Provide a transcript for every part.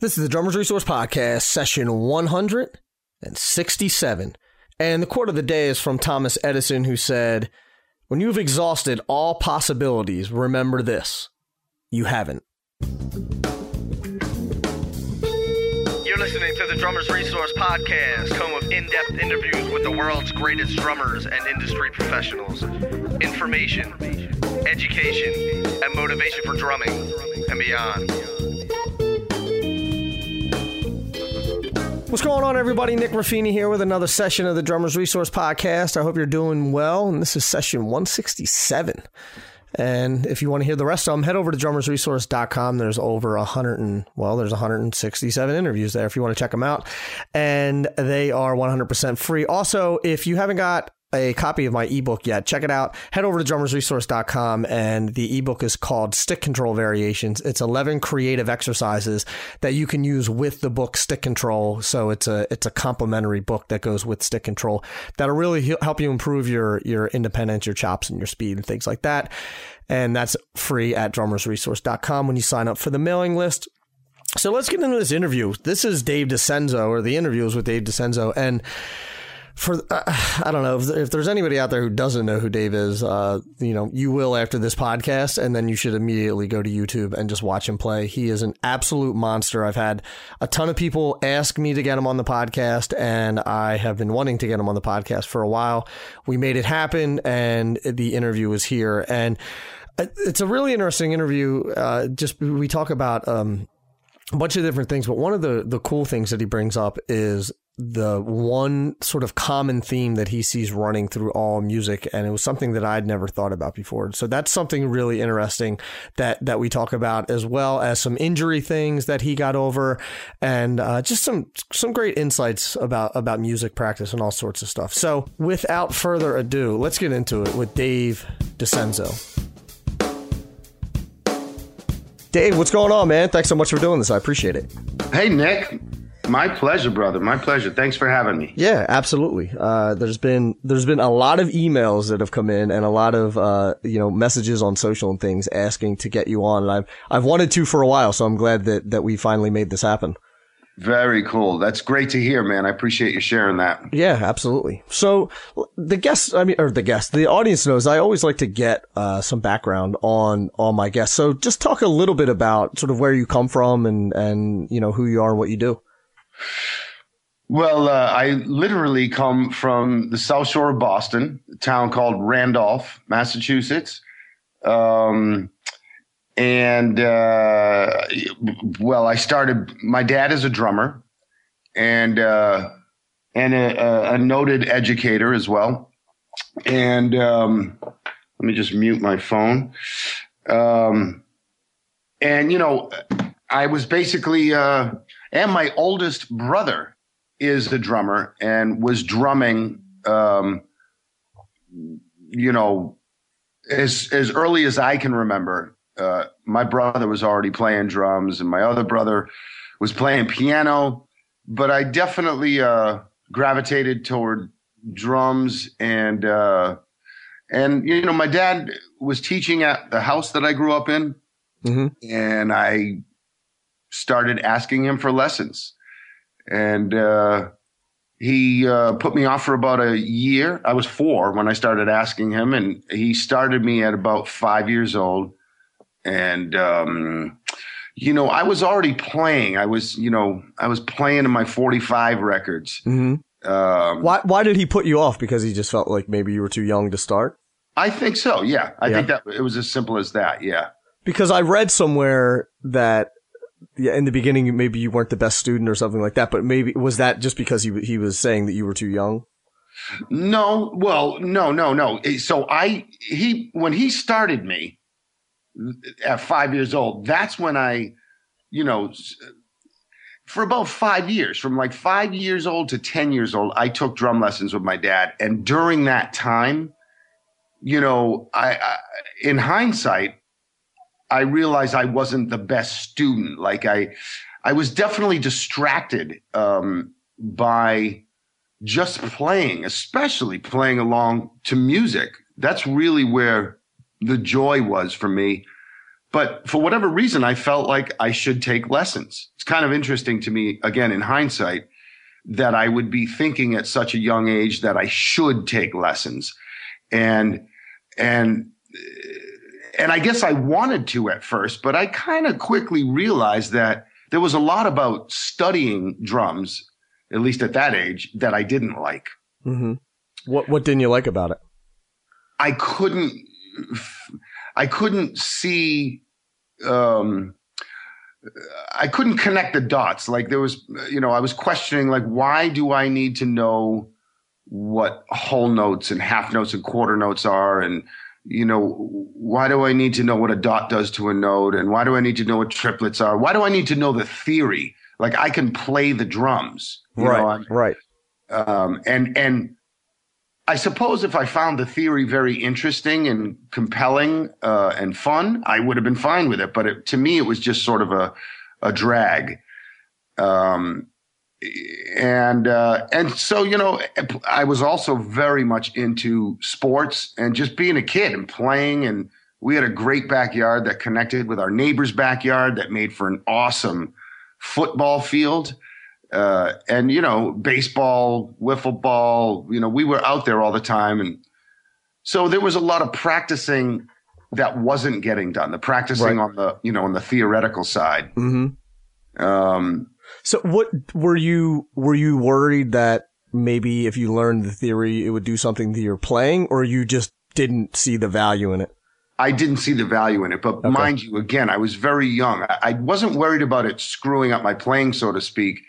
This is the Drummers Resource Podcast, session 167. And the quote of the day is from Thomas Edison, who said, When you've exhausted all possibilities, remember this you haven't. You're listening to the Drummers Resource Podcast, home of in depth interviews with the world's greatest drummers and industry professionals. Information, education, and motivation for drumming and beyond. What's going on, everybody? Nick Ruffini here with another session of the Drummers Resource Podcast. I hope you're doing well. And this is session 167. And if you want to hear the rest of them, head over to drummersresource.com. There's over 100 and, well, there's 167 interviews there if you want to check them out. And they are 100% free. Also, if you haven't got a copy of my ebook yet, check it out. Head over to drummersresource.com and the ebook is called Stick Control Variations. It's 11 creative exercises that you can use with the book Stick Control. So it's a it's a complementary book that goes with Stick Control that'll really help you improve your your independence, your chops and your speed and things like that. And that's free at drummersresource.com when you sign up for the mailing list. So let's get into this interview. This is Dave DiCenzo, or the interview is with Dave DiCenzo. And for uh, I don't know if, if, there's anybody out there who doesn't know who Dave is, uh, you know, you will after this podcast, and then you should immediately go to YouTube and just watch him play. He is an absolute monster. I've had a ton of people ask me to get him on the podcast, and I have been wanting to get him on the podcast for a while. We made it happen, and the interview is here, and it's a really interesting interview. Uh, just we talk about. Um, a bunch of different things, but one of the the cool things that he brings up is the one sort of common theme that he sees running through all music and it was something that I'd never thought about before. So that's something really interesting that that we talk about as well as some injury things that he got over and uh, just some some great insights about about music practice and all sorts of stuff. So without further ado, let's get into it with Dave DiCenzo. Dave, what's going on, man? Thanks so much for doing this. I appreciate it. Hey, Nick. My pleasure, brother. My pleasure. Thanks for having me. Yeah, absolutely. Uh, there's been there's been a lot of emails that have come in and a lot of uh, you know messages on social and things asking to get you on. And I've I've wanted to for a while, so I'm glad that that we finally made this happen. Very cool. That's great to hear, man. I appreciate you sharing that. Yeah, absolutely. So the guests, I mean, or the guests, the audience knows I always like to get uh, some background on on my guests. So just talk a little bit about sort of where you come from and and you know who you are and what you do. Well, uh, I literally come from the South Shore of Boston, a town called Randolph, Massachusetts. Um, and uh, well, I started. My dad is a drummer, and uh, and a, a, noted educator as well. And um, let me just mute my phone. Um, and you know, I was basically uh, and my oldest brother is a drummer and was drumming um, you know as as early as i can remember uh, my brother was already playing drums and my other brother was playing piano but i definitely uh, gravitated toward drums and uh, and you know my dad was teaching at the house that i grew up in mm-hmm. and i started asking him for lessons. And uh, he uh, put me off for about a year. I was four when I started asking him, and he started me at about five years old. And, um, you know, I was already playing. I was, you know, I was playing in my 45 records. Mm-hmm. Um, why, why did he put you off? Because he just felt like maybe you were too young to start? I think so. Yeah. I yeah. think that it was as simple as that. Yeah. Because I read somewhere that yeah, in the beginning, maybe you weren't the best student or something like that, but maybe was that just because he he was saying that you were too young? No, well, no, no, no. Eh, so I he when he started me at five years old, that's when I, you know, for about five years, from like five years old to ten years old, I took drum lessons with my dad, and during that time, you know, I, I in hindsight, I realized I wasn't the best student. Like I, I was definitely distracted um, by just playing, especially playing along to music. That's really where the joy was for me. but for whatever reason, I felt like I should take lessons. It's kind of interesting to me, again, in hindsight, that I would be thinking at such a young age that I should take lessons. And, and, and I guess I wanted to at first, but I kind of quickly realized that there was a lot about studying drums, at least at that age, that I didn't like. Mm-hmm. What What didn't you like about it? I couldn't, I couldn't see, um, I couldn't connect the dots. Like there was, you know, I was questioning, like, why do I need to know what whole notes and half notes and quarter notes are, and you know, why do I need to know what a dot does to a node? And why do I need to know what triplets are? Why do I need to know the theory? Like I can play the drums. right. Know, right. Um, and, and I suppose if I found the theory very interesting and compelling, uh, and fun, I would have been fine with it. But it, to me, it was just sort of a, a drag. Um, and uh, and so you know, I was also very much into sports and just being a kid and playing. And we had a great backyard that connected with our neighbor's backyard that made for an awesome football field. Uh, and you know, baseball, wiffle ball. You know, we were out there all the time, and so there was a lot of practicing that wasn't getting done. The practicing right. on the you know on the theoretical side. Mm-hmm. Um, so what were you were you worried that maybe if you learned the theory it would do something to your playing or you just didn't see the value in it? I didn't see the value in it, but okay. mind you, again, I was very young. I wasn't worried about it screwing up my playing, so to speak.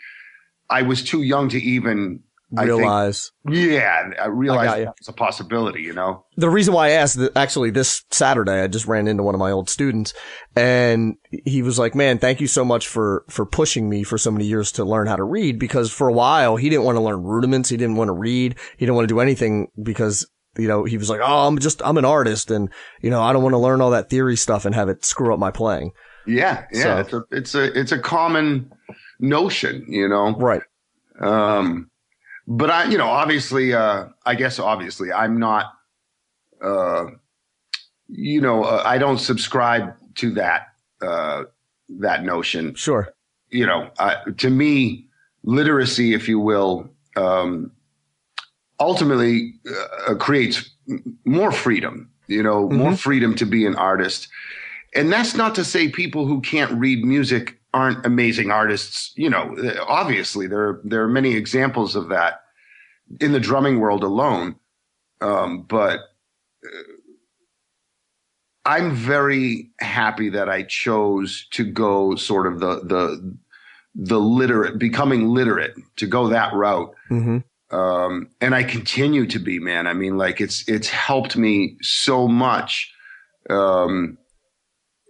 I was too young to even realize. I think, yeah, I realized it's a possibility, you know? The reason why I asked actually this Saturday, I just ran into one of my old students and he was like, man, thank you so much for, for pushing me for so many years to learn how to read because for a while he didn't want to learn rudiments. He didn't want to read. He didn't want to do anything because you know, he was like, Oh, I'm just, I'm an artist and, you know, I don't want to learn all that theory stuff and have it screw up my playing. Yeah. Yeah. So, it's a, it's a, it's a common notion, you know? Right. Um, but I, you know, obviously, uh, I guess obviously I'm not, uh, you know, uh, I don't subscribe to that, uh, that notion. Sure. You know, uh, to me, literacy, if you will, um, ultimately uh, creates more freedom, you know, mm-hmm. more freedom to be an artist. And that's not to say people who can't read music aren't amazing artists. You know, obviously there there are many examples of that in the drumming world alone. Um, but uh, I'm very happy that I chose to go sort of the the the literate, becoming literate, to go that route. Mm-hmm. Um, and I continue to be, man. I mean, like it's it's helped me so much. Um,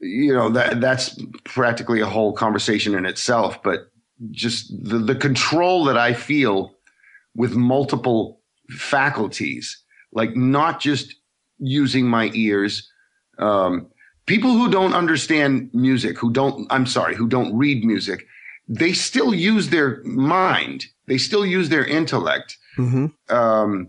you know that that's practically a whole conversation in itself but just the, the control that i feel with multiple faculties like not just using my ears um, people who don't understand music who don't i'm sorry who don't read music they still use their mind they still use their intellect mm-hmm. um,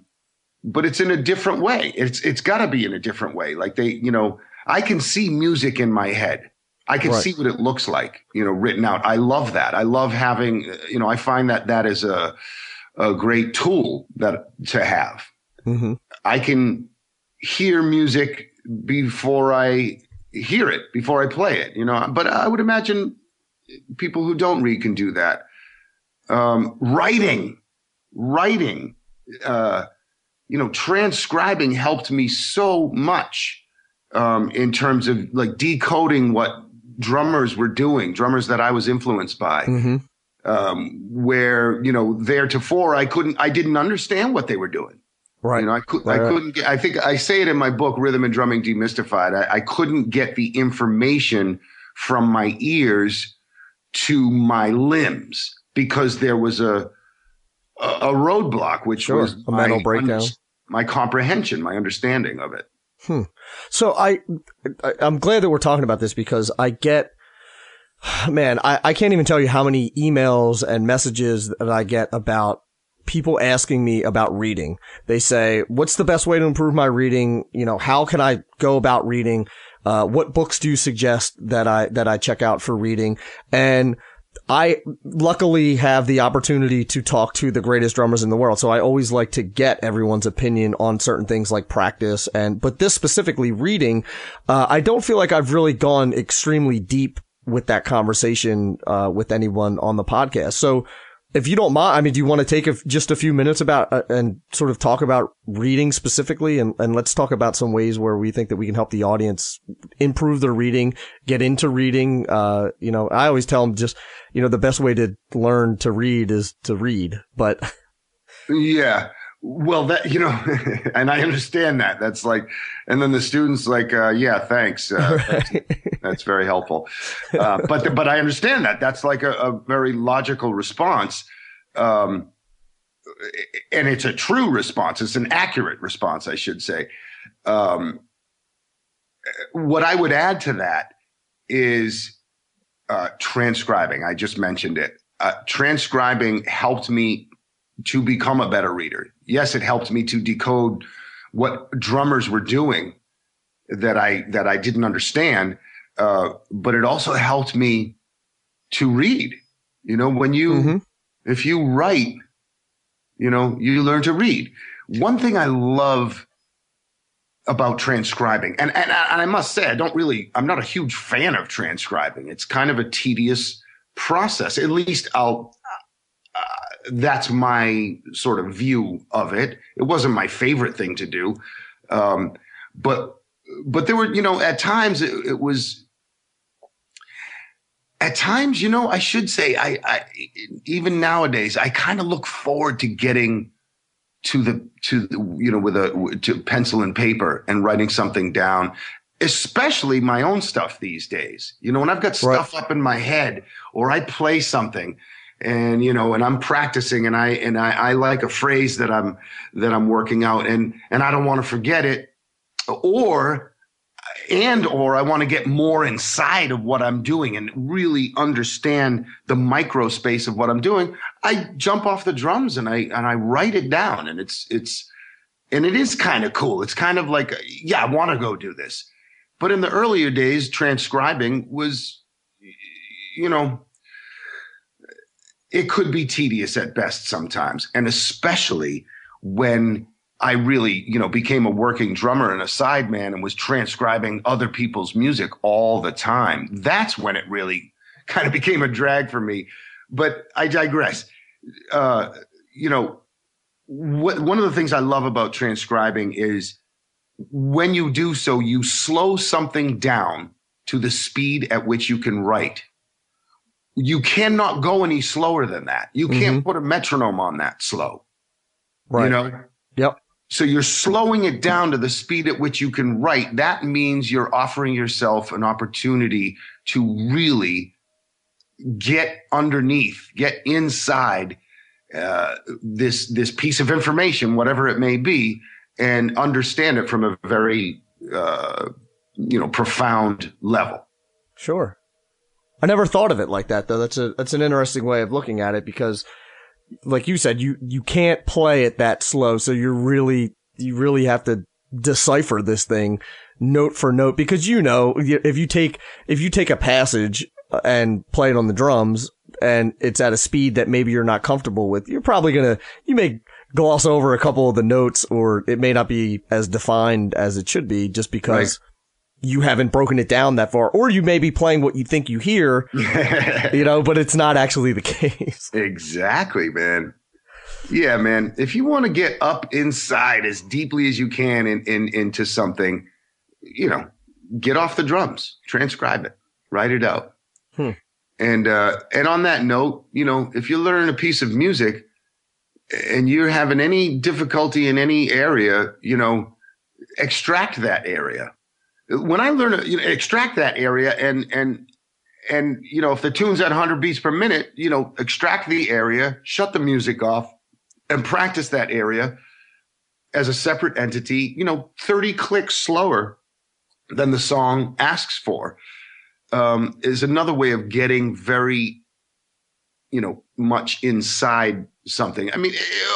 but it's in a different way it's it's got to be in a different way like they you know I can see music in my head. I can right. see what it looks like, you know, written out. I love that. I love having, you know, I find that that is a, a great tool that to have. Mm-hmm. I can hear music before I hear it, before I play it, you know, but I would imagine people who don't read can do that. Um, writing, writing, uh, you know, transcribing helped me so much um, in terms of like decoding what drummers were doing, drummers that I was influenced by. Mm-hmm. Um, where you know theretofore I couldn't, I didn't understand what they were doing. Right. You know, I, could, right, I couldn't get, I think I say it in my book, Rhythm and Drumming Demystified. I, I couldn't get the information from my ears to my limbs because there was a, a, a roadblock, which sure. was a mental breakdown, my comprehension, my understanding of it. Hmm. So I, I, am glad that we're talking about this because I get, man, I, I can't even tell you how many emails and messages that I get about people asking me about reading. They say, what's the best way to improve my reading? You know, how can I go about reading? Uh, what books do you suggest that I that I check out for reading? And I luckily have the opportunity to talk to the greatest drummers in the world. So I always like to get everyone's opinion on certain things like practice and, but this specifically reading, uh, I don't feel like I've really gone extremely deep with that conversation, uh, with anyone on the podcast. So if you don't mind, I mean, do you want to take a, just a few minutes about uh, and sort of talk about reading specifically, and, and let's talk about some ways where we think that we can help the audience improve their reading, get into reading. Uh, you know, I always tell them just, you know, the best way to learn to read is to read, but yeah. Well, that you know, and I understand that. That's like, and then the students like, uh, yeah, thanks. Uh, that's, that's, very helpful. Uh, but but I understand that. That's like a, a very logical response, um, and it's a true response. It's an accurate response, I should say. Um, what I would add to that is uh, transcribing. I just mentioned it. Uh, transcribing helped me to become a better reader. Yes, it helped me to decode what drummers were doing that I that I didn't understand, uh, but it also helped me to read. You know, when you mm-hmm. if you write, you know, you learn to read. One thing I love about transcribing, and, and and I must say, I don't really, I'm not a huge fan of transcribing. It's kind of a tedious process. At least I'll that's my sort of view of it. It wasn't my favorite thing to do, um, but but there were you know at times it, it, was. At times, you know, I should say, I, I even nowadays, I kind of look forward to getting to the to the, you know with a to pencil and paper and writing something down especially my own stuff these days you know when i've got stuff right. up in my head or i play something and you know and i'm practicing and i and I, I like a phrase that i'm that i'm working out and and i don't want to forget it or and or i want to get more inside of what i'm doing and really understand the micro space of what i'm doing i jump off the drums and i and i write it down and it's it's and it is kind of cool. It's kind of like yeah i want to go do this. But in the earlier days transcribing was you know it could be tedious at best sometimes. And especially when I really, you know, became a working drummer and a sideman and was transcribing other people's music all the time. That's when it really kind of became a drag for me. But I digress. Uh, you know, one of the things I love about transcribing is when you do so, you slow something down to the speed at which you can write you cannot go any slower than that. You can't mm-hmm. put a metronome on that slow. Right. You know? Yep. So you're slowing it down to the speed at which you can write. That means you're offering yourself an opportunity to really get underneath, get inside uh, this this piece of information, whatever it may be, and understand it from a very uh, you know profound level. Sure. I never thought of it like that though. That's a that's an interesting way of looking at it because like you said, you you can't play it that slow, so you're really you really have to decipher this thing note for note because you know if you take if you take a passage uh, and play it on the drums and it's at a speed that maybe you're not comfortable with, you're probably gonna you may gloss over a couple of the notes or it may not be as defined as it should be just because right you haven't broken it down that far, or you may be playing what you think you hear, you know, but it's not actually the case. Exactly, man. Yeah, man. If you want to get up inside as deeply as you can in, in into something, you know, get off the drums, transcribe it, write it out. Hmm. And uh, and on that note, you know, if you learn a piece of music and you're having any difficulty in any area, you know, extract that area when I learn to you know, extract that area and and and you know if the tune's at 100 beats per minute, you know extract the area, shut the music off, and practice that area as a separate entity. You know, 30 clicks slower than the song asks for um, is another way of getting very, you know, much inside something. I mean,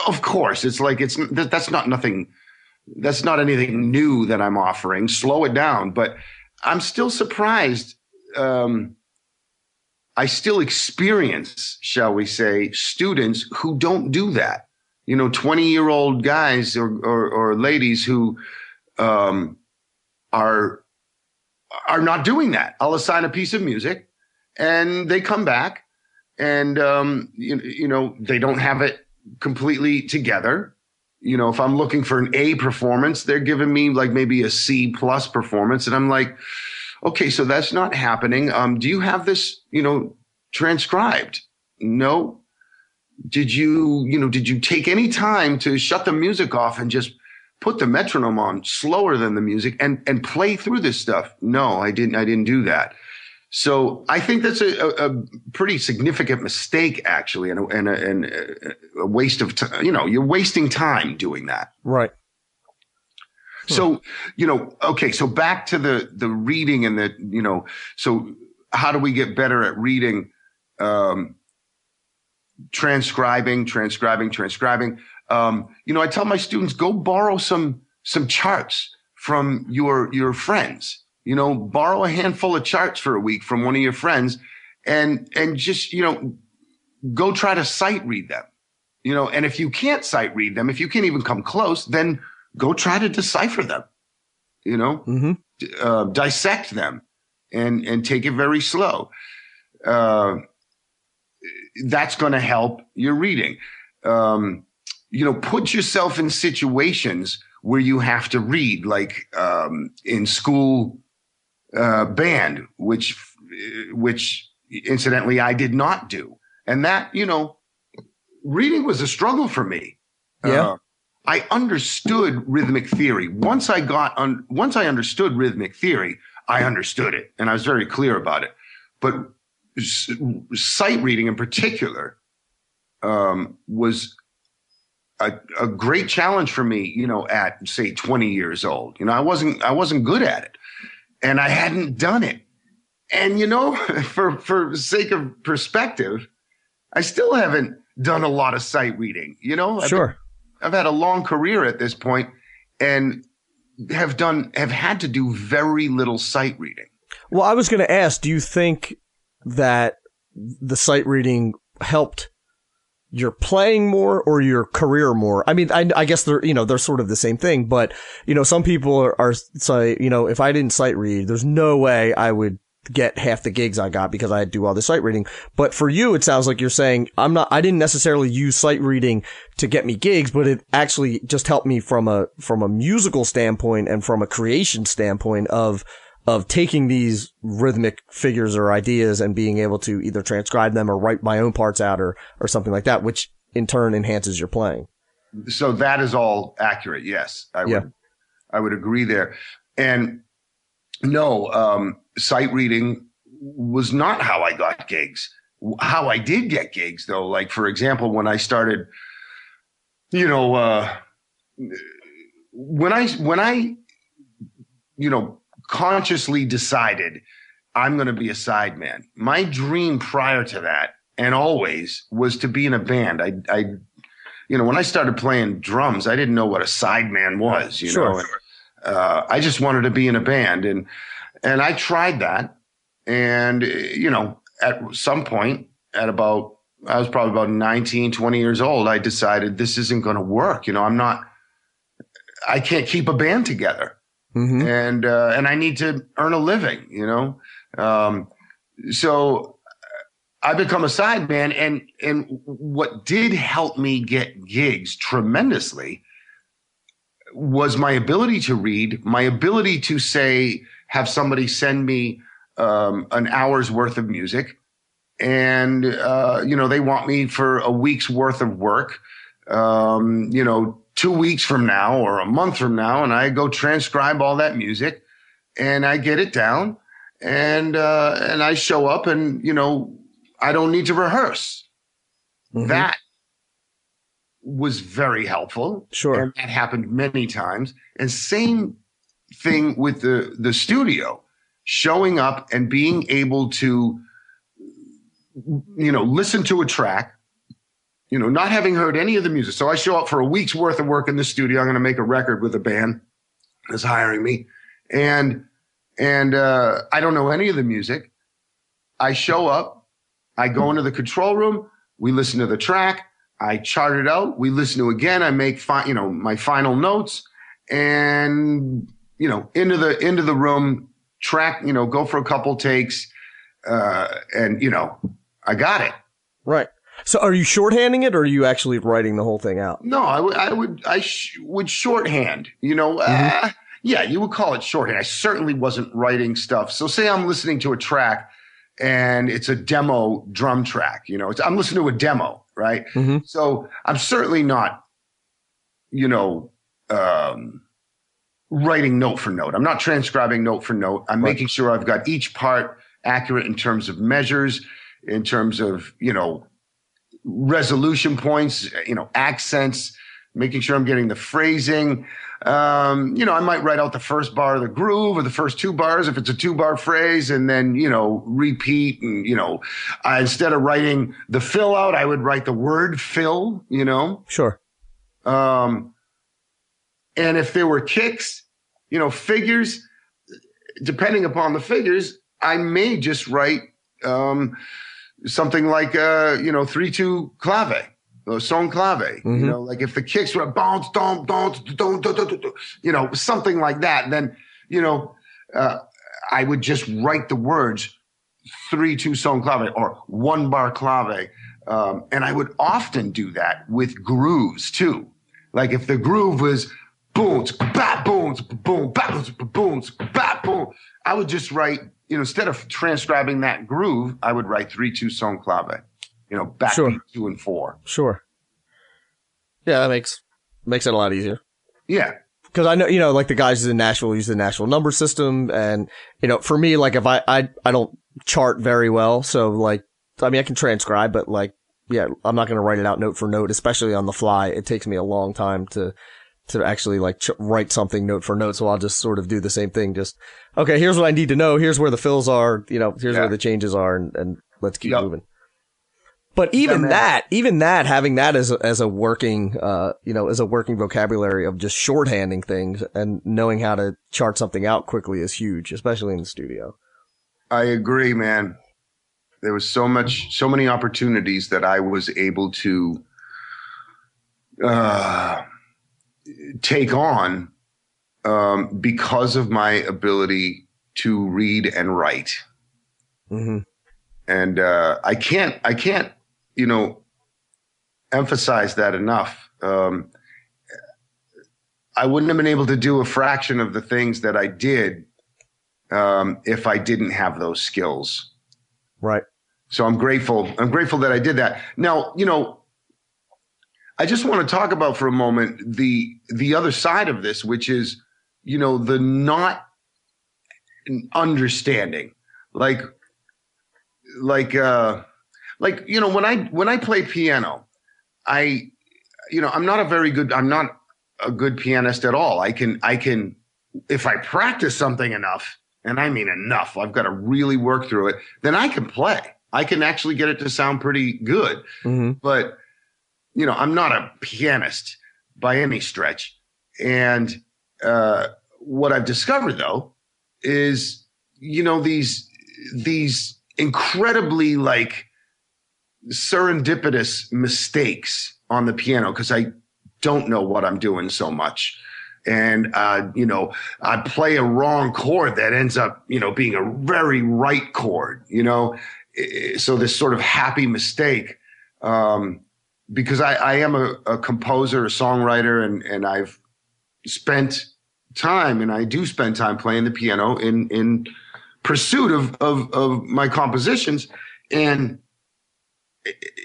of course, it's like it's that's not nothing that's not anything new that I'm offering. Slow it down. But I'm still surprised. Um, I still experience, shall we say, students who don't do that. You know, 20 year old guys or, or, or ladies who um, are are not doing that. I'll assign a piece of music, and they come back, and um, you, you know they don't have it completely together. You know, if I'm looking for an A performance, they're giving me like maybe a C plus performance, and I'm like, okay, so that's not happening. Um, do you have this, you know, transcribed? No. Did you, you know, did you take any time to shut the music off and just put the metronome on slower than the music and and play through this stuff. No, I didn't. I didn't do that. So I think that's a, a, pretty significant mistake, actually, and a, and, a, and a waste of time. You know, you're wasting time doing that. Right. So, you know, okay. So back to the the reading and the you know. So how do we get better at reading? Um, transcribing, transcribing, transcribing. Um, you know, I tell my students go borrow some some charts from your your friends. You know, borrow a handful of charts for a week from one of your friends, and and just you know, go try to sight read them. You know, and if you can't sight read them, if you can't even come close, then go try to decipher them. You know, mm-hmm. uh, dissect them, and and take it very slow. Uh, that's going to help your reading. Um, you know, put yourself in situations where you have to read, like um, in school uh, band, which which incidentally I did not do, and that you know, reading was a struggle for me. Yeah. Uh, I understood rhythmic theory. Once I got on, once I understood rhythmic theory, I understood it and I was very clear about it. But sight reading in particular um, was a, a great challenge for me, you know, at say 20 years old. You know, I wasn't I wasn't good at it. And I hadn't done it. And you know, for for sake of perspective, I still haven't done a lot of sight reading. You know, I've sure. Been, I've had a long career at this point and have done have had to do very little sight reading. Well, I was going to ask, do you think that the sight reading helped your playing more or your career more. I mean, I, I, guess they're, you know, they're sort of the same thing, but, you know, some people are, are say, you know, if I didn't sight read, there's no way I would get half the gigs I got because I do all the sight reading. But for you, it sounds like you're saying I'm not, I didn't necessarily use sight reading to get me gigs, but it actually just helped me from a, from a musical standpoint and from a creation standpoint of, of taking these rhythmic figures or ideas and being able to either transcribe them or write my own parts out or, or something like that, which in turn enhances your playing. So that is all accurate. Yes. I yeah. would, I would agree there. And no, um, sight reading was not how I got gigs. How I did get gigs though, like for example, when I started, you know, uh, when I, when I, you know, consciously decided I'm going to be a sideman. My dream prior to that and always was to be in a band. I, I, you know, when I started playing drums, I didn't know what a sideman was, you sure. know, uh, I just wanted to be in a band and, and I tried that. And, you know, at some point at about, I was probably about 19, 20 years old, I decided this isn't going to work. You know, I'm not, I can't keep a band together. Mm-hmm. and uh, and I need to earn a living, you know. Um, so I become a sideman, and and what did help me get gigs tremendously was my ability to read, my ability to say, have somebody send me um, an hour's worth of music, and uh, you know they want me for a week's worth of work. Um, you know, two weeks from now or a month from now, and I go transcribe all that music and I get it down and uh, and I show up and you know I don't need to rehearse. Mm-hmm. That was very helpful. Sure. And that happened many times. And same thing with the the studio. Showing up and being able to you know listen to a track you know, not having heard any of the music. So I show up for a week's worth of work in the studio. I'm going to make a record with a band that's hiring me. And, and uh, I don't know any of the music. I show up, I go into the control room, we listen to the track, I chart it out, we listen to again, I make fi- you know my final notes, and you know into the into the room, track you know go for a couple takes, uh, and you know I got it. Right. So are you shorthanding it or are you actually writing the whole thing out? No, I would, I would, I sh- would shorthand. You know, uh, yeah, you would call it shorthand. I certainly wasn't writing stuff. So, say I'm listening to a track, and it's a demo drum track. You know, it's, I'm listening to a demo, right? Mhm. So I'm certainly not, you know, um, writing note for note. I'm not transcribing note for note. I'm Right. making sure I've got each part accurate in terms of measures, in terms of you know resolution points, you know, accents, making sure I'm getting the phrasing. Um, you know, I might write out the first bar of the groove or the first two bars if it's a two bar phrase and then, you know, repeat. And, you know, I, instead of writing the fill out, I would write the word fill, you know. Sure. Um, and if there were kicks, you know, figures, depending upon the figures, I may just write um, something like, uh, you know, 3 2 clave, or son clave. Mhm. You know, like if the kicks were bounce, don't, don't, don't, don't, don't, don't, you know, something like that, then, you know, uh, I would just write the words 3 2 son clave or one bar clave. Um, and I would often do that with grooves too. Like if the groove was boom, bat boom, boom, bat boom, bat boom, I would just write, you know, instead of transcribing that groove, I would write three, two, son clave, you know, backbeat Sure. two and four. Sure. Yeah, that makes makes it a lot easier. Yeah. Because I know, you know, like the guys in Nashville use the Nashville number system, and you know, for me, like if I I I don't chart very well, so like I mean, I can transcribe, but like, yeah, I'm not going to write it out note for note, especially on the fly. It takes me a long time to to actually like ch- write something note for note. So I'll just sort of do the same thing. Just okay, here's what I need to know. Here's where the fills are. You know, here's Yeah. where the changes are, and, and let's keep Yep. moving. But even man. that, even that, having that as a, as a working, uh, you know, as a working vocabulary of just shorthanding things and knowing how to chart something out quickly is huge, especially in the studio. I agree, man. There was so much, so many opportunities that I was able to uh, take on um, because of my ability to read and write. hmm and uh, I can't I can't you know emphasize that enough. Um, I wouldn't have been able to do a fraction of the things that I did um, if I didn't have those skills. Right. So I'm grateful. I'm grateful that I did that. Now, you know, I just want to talk about for a moment the the other side of this, which is, you know, the not understanding. Like like uh like you know, when I when I play piano, I you know, I'm not a very good I'm not a good pianist at all. I can I can if I practice something enough, and I mean enough, I've got to really work through it, then I can play. I can actually get it to sound pretty good. hmm But, you know, I'm not a pianist by any stretch. And uh, what I've discovered though is, you know, these these incredibly like serendipitous mistakes on the piano because I don't know what I'm doing so much. And, uh, you know, I play a wrong chord that ends up, you know, being a very right chord, you know. So this sort of happy mistake, um, because I, I am a, a composer, a songwriter, and, and I've spent time and I do spend time playing the piano in, in pursuit of, of, of my compositions. And,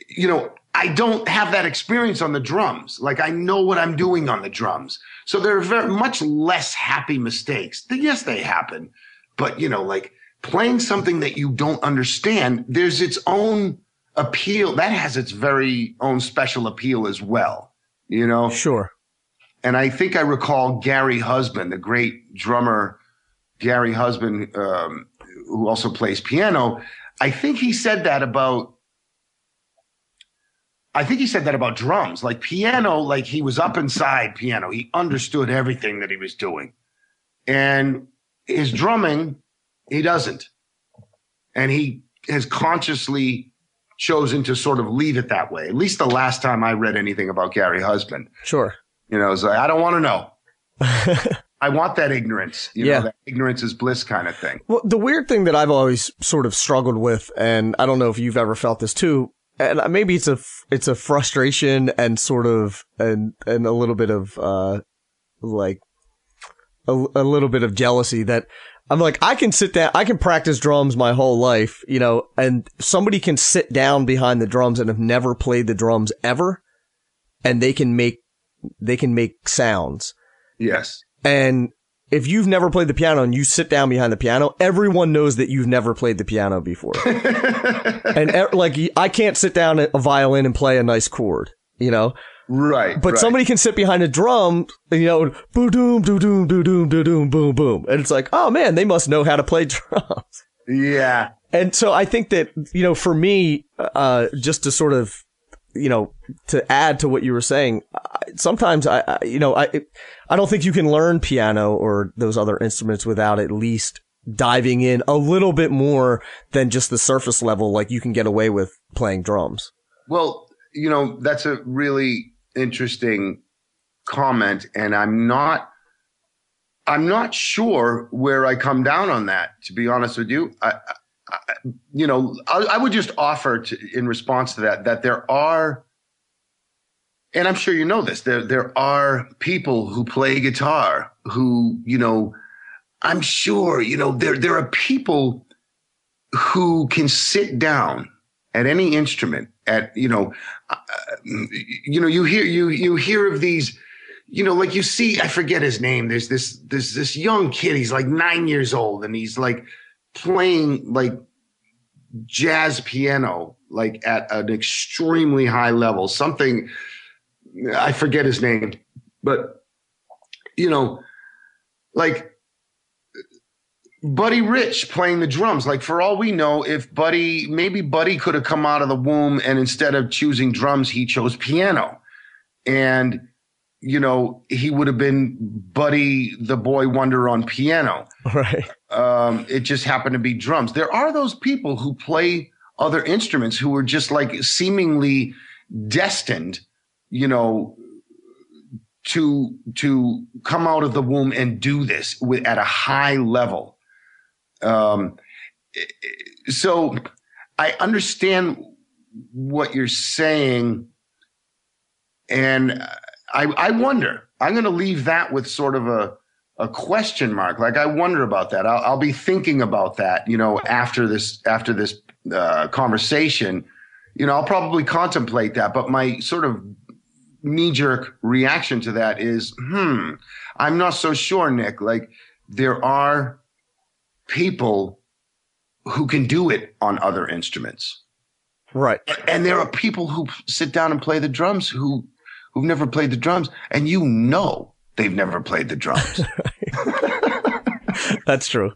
you know, I don't have that experience on the drums. Like I know what I'm doing on the drums. So there are very much less happy mistakes. Yes, they happen. But you know, like playing something that you don't understand, there's its own appeal. That has its very own special appeal as well. You know? Sure. and I think I recall Gary Husband, the great drummer, Gary Husband, um, who also plays piano. I think he said that about. I think he said that about drums, like piano, like he was up inside piano. He understood everything that he was doing. And his drumming, he doesn't. And he has consciously chosen to sort of leave it that way. At least the last time I read anything about Gary Husband. Sure. You know, it's like, I don't want to know. I want that ignorance. You Yeah. know, that ignorance is bliss kind of thing. Well, the weird thing that I've always sort of struggled with, and I don't know if you've ever felt this too, and maybe it's a it's a frustration and sort of and and a little bit of uh like a, a little bit of jealousy that I'm like I can sit down I can practice drums my whole life, you know, and somebody can sit down behind the drums and have never played the drums ever, and they can make they can make sounds. Yes. And if you've never played the piano and you sit down behind the piano, everyone knows that you've never played the piano before. and like I can't sit down at a violin and play a nice chord, you know. Right. But right. somebody can sit behind a drum, you know, boom, doom, doom, doom, doom, doom, doom, doom, boom, boom, and it's like, oh man, they must know how to play drums. Yeah. And so I think that, you know, for me, uh, just to sort of, you know, to add to what you were saying, I- sometimes I, I you know, I, I don't think you can learn piano or those other instruments without at least diving in a little bit more than just the surface level, like you can get away with playing drums. Well, you know, that's a really interesting comment, and I'm not. I'm not sure where I come down on that. To be honest with you, I, I, you know, I, I would just offer to, in response to that that there are, and I'm sure you know this. There there are people who play guitar who you know. I'm sure you know there there are people who can sit down at any instrument at you know uh, you know you hear you you hear of these you know like you see i forget his name there's this this this young kid he's like 9 years old and he's like playing like jazz piano like at an extremely high level something i forget his name but you know like Buddy Rich playing the drums. Like for all we know, if Buddy maybe Buddy could have come out of the womb and instead of choosing drums, he chose piano. And you know, he would have been Buddy the boy wonder on piano. Right. Um, it just happened to be drums. There are those people who play other instruments who are just like seemingly destined, you know, to to come out of the womb and do this with at a high level. Um, so I understand what you're saying, and I I wonder. I'm going to leave that with sort of a a question mark. Like I wonder about that. I'll, I'll be thinking about that. You know, after this after this uh, conversation, you know, I'll probably contemplate that. But my sort of knee jerk reaction to that is, hmm, I'm not so sure, Nick. Like there are people who can do it on other instruments. Right. And there are people who sit down and play the drums who who've never played the drums and you know they've never played the drums. That's true.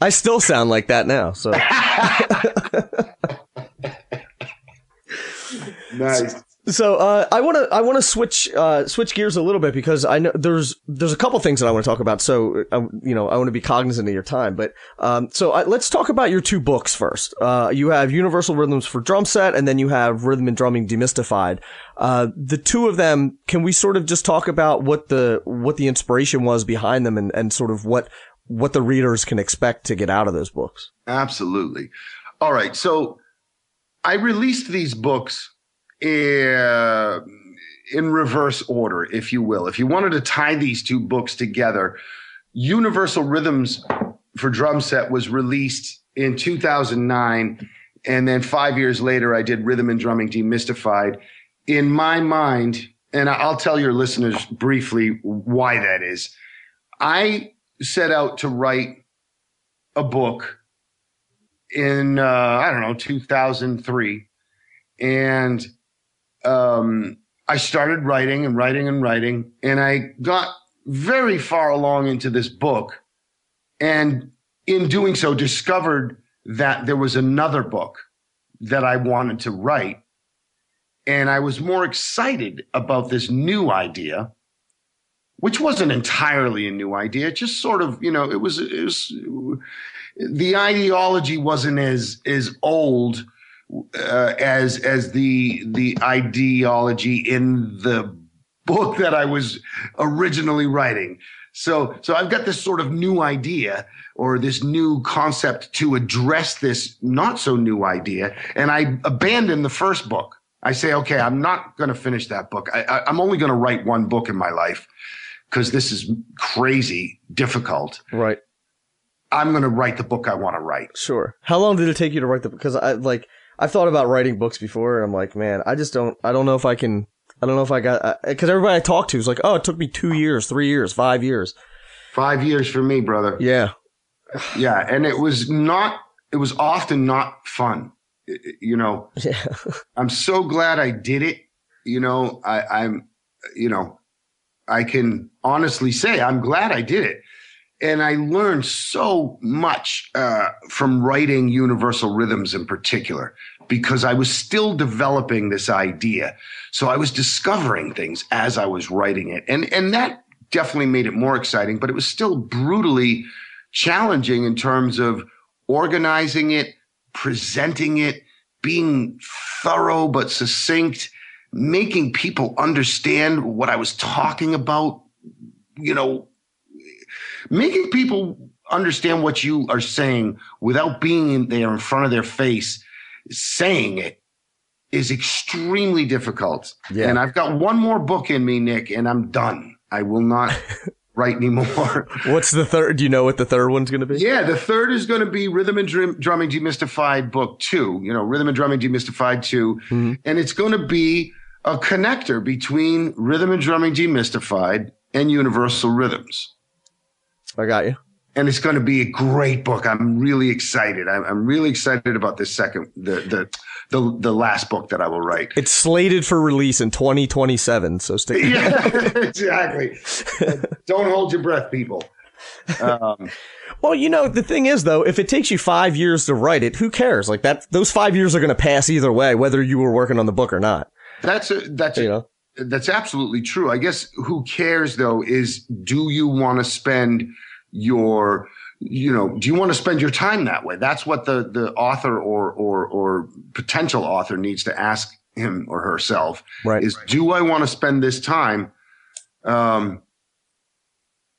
I still sound like that now. So nice. So uh, I want to I want to switch uh, switch gears a little bit because I know there's there's a couple things that I want to talk about. So uh, you know I want to be cognizant of your time, but um, so I, let's talk about your two books first. Uh, you have Universal Rhythms for Drum Set, and then you have Rhythm and Drumming Demystified. Uh, the two of them, can we sort of just talk about what the what the inspiration was behind them, and, and sort of what what the readers can expect to get out of those books? Absolutely. All right. So I released these books uh, in reverse order, if you will. If you wanted to tie these two books together, Universal Rhythms for Drum Set was released in 2009. And then five years later, I did Rhythm and Drumming Demystified. In my mind, and I'll tell your listeners briefly why that is. I set out to write a book in, uh, I don't know, 2003. And um, I started writing and writing and writing, and I got very far along into this book. And in doing so, discovered that there was another book that I wanted to write. And I was more excited about this new idea which wasn't entirely a new idea. It Just sort of, you know, it was, it was the ideology wasn't as as old uh, as as the the ideology in the book that I was originally writing. So so I've got this sort of new idea or this new concept to address this not so new idea, and I abandon the first book. I say, okay, I'm not going to finish that book. I, I, I'm only going to write one book in my life because this is crazy difficult. Right. I'm going to write the book I want to write. Sure. How long did it take you to write the? Book? Because I like I've thought about writing books before, and I'm like, man, I just don't. I don't know if I can. I don't know if I got because everybody I talk to is like, oh, it took me two years, three years, five years. Five years for me, brother. Yeah. Yeah, and it was not. It was often not fun. You know. Yeah. I'm so glad I did it. You know, I, I'm. You know, I can honestly say I'm glad I did it. And I learned so much uh, from writing Universal Rhythms in particular, because I was still developing this idea. So I was discovering things as I was writing it. And, and that definitely made it more exciting, but it was still brutally challenging in terms of organizing it, presenting it, being thorough but succinct, making people understand what I was talking about, you know, making people understand what you are saying without being in there in front of their face saying it is extremely difficult. Yeah. And I've got one more book in me, Nick, and I'm done. I will not write anymore. What's the third? Do you know what the third one's going to be? Yeah, the third is going to be Rhythm and Drum- Drumming Demystified Book Two. You know, Rhythm and Drumming Demystified 2 Mm-hmm. and it's going to be a connector between Rhythm and Drumming Demystified and Universal Rhythms. I got you. And it's going to be a great book. I'm really excited. I'm, I'm really excited about this second, the, the, the, the last book that I will write. It's slated for release in 2027, so stay. Yeah, exactly. Don't hold your breath, people. Um, Well, you know, the thing is though, if it takes you five years to write it, who cares? Like that, those five years are going to pass either way, whether you were working on the book or not. that's a, that's a, You know? that's absolutely true. I guess who cares though is do you want to spend your you know do you want to spend your time that way? That's what the the author or or or potential author needs to ask him or herself Right. is do I want to spend this time um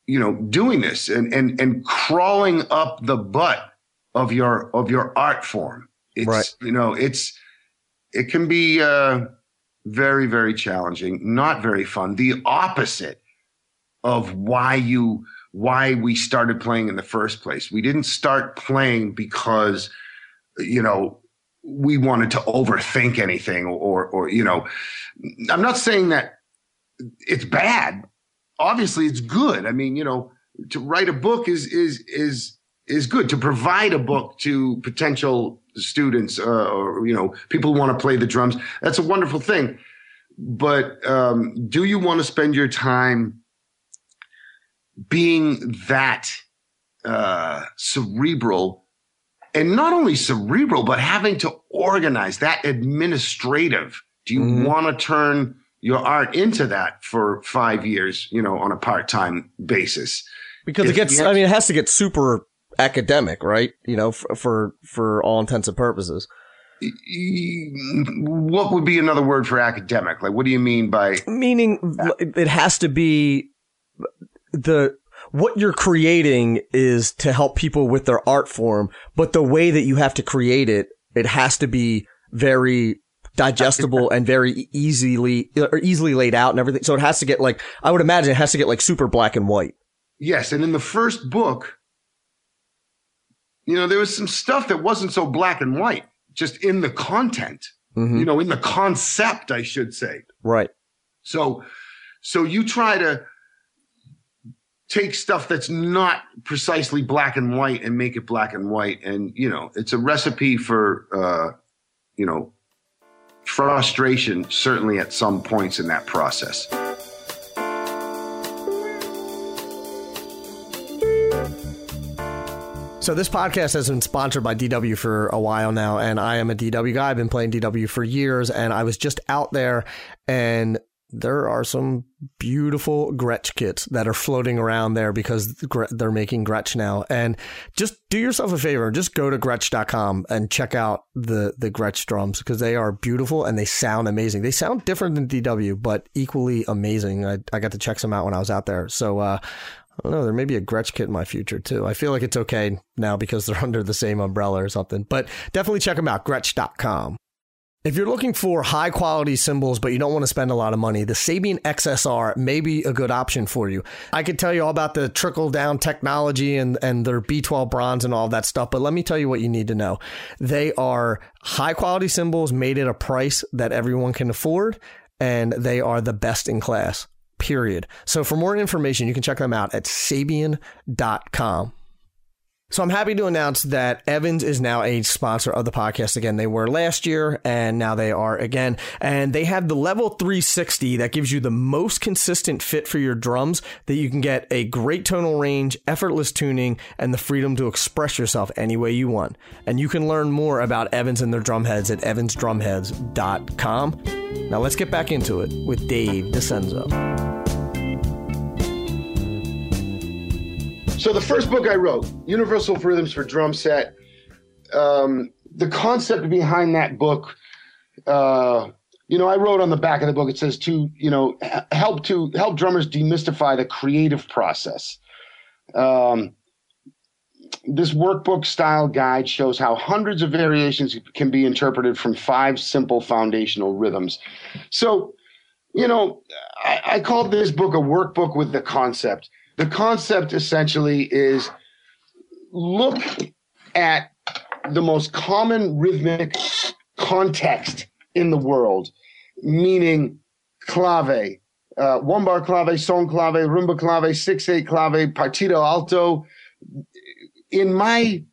you know doing this and and and crawling up the butt of your of your art form. It's Right. you know it's it can be uh very very challenging not very fun the opposite of why you why we started playing in the first place. We didn't start playing because you know we wanted to overthink anything or or you know i'm not saying that it's bad. Obviously it's good. I mean you know to write a book is is is is good. To provide a book to potential students uh, or you know people who want to play the drums that's a wonderful thing. But um, do you want to spend your time being that uh, cerebral and not only cerebral but having to organize that administrative do you Mhm. want to turn your art into that for five years you know on a part-time basis Because If it gets, I mean, it has to get super academic, right? You know, for, for, for all intents and purposes. what would be another word for academic like what do you mean by Meaning it has to be the, what you're creating is to help people with their art form, but the way that you have to create it, it has to be very digestible and very easily, or easily laid out and everything. So it has to get like, I would imagine it has to get like super black and white. Yes, and in the first book, you know, there was some stuff that wasn't so black and white, just in the content, Mhm. you know, in the concept, I should say. Right. So, so you try to take stuff that's not precisely black and white and make it black and white, and you know, it's a recipe for, uh, you know, frustration. Certainly, at some points in that process. So this podcast has been sponsored by DW for a while now, and I am a DW guy. I've been playing DW for years, and I was just out there, and there are some beautiful Gretsch kits that are floating around there because they're making Gretsch now. And just do yourself a favor, just go to Gretsch.com and check out the, the Gretsch drums because they are beautiful and they sound amazing. They sound different than DW, but equally amazing. I, I got to check some out when I was out there. So, uh, I don't know. There may be a Gretsch kit in my future too. I feel like it's okay now because they're under the same umbrella or something. But definitely check them out. Gretsch.com. If you're looking for high quality cymbals, but you don't want to spend a lot of money, the Sabian XSR may be a good option for you. I could tell you all about the trickle down technology and, and their B12 bronze and all that stuff, but let me tell you what you need to know. They are high quality cymbals made at a price that everyone can afford, and they are the best in class, period. So for more information, you can check them out at Sabian.com. So I'm happy to announce that Evans is now a sponsor of the podcast again. They were last year and now they are again. And they have the level 360 that gives you the most consistent fit for your drums that you can get a great tonal range, effortless tuning, and the freedom to express yourself any way you want. And you can learn more about Evans and their drum heads at evansdrumheads.com. Now let's get back into it with Dave DiCenso. So the first book I wrote, Universal Rhythms for Drum Set, um, the concept behind that book, uh, you know, I wrote on the back of the book. It says to you know help to help drummers demystify the creative process. Um, this workbook style guide shows how hundreds of variations can be interpreted from five simple foundational rhythms. So, you know, I, I called this book a workbook with the concept the concept essentially is look at the most common rhythmic context in the world, meaning clave, uh, one bar clave, song clave, rumba clave, six eight clave, partido alto. In my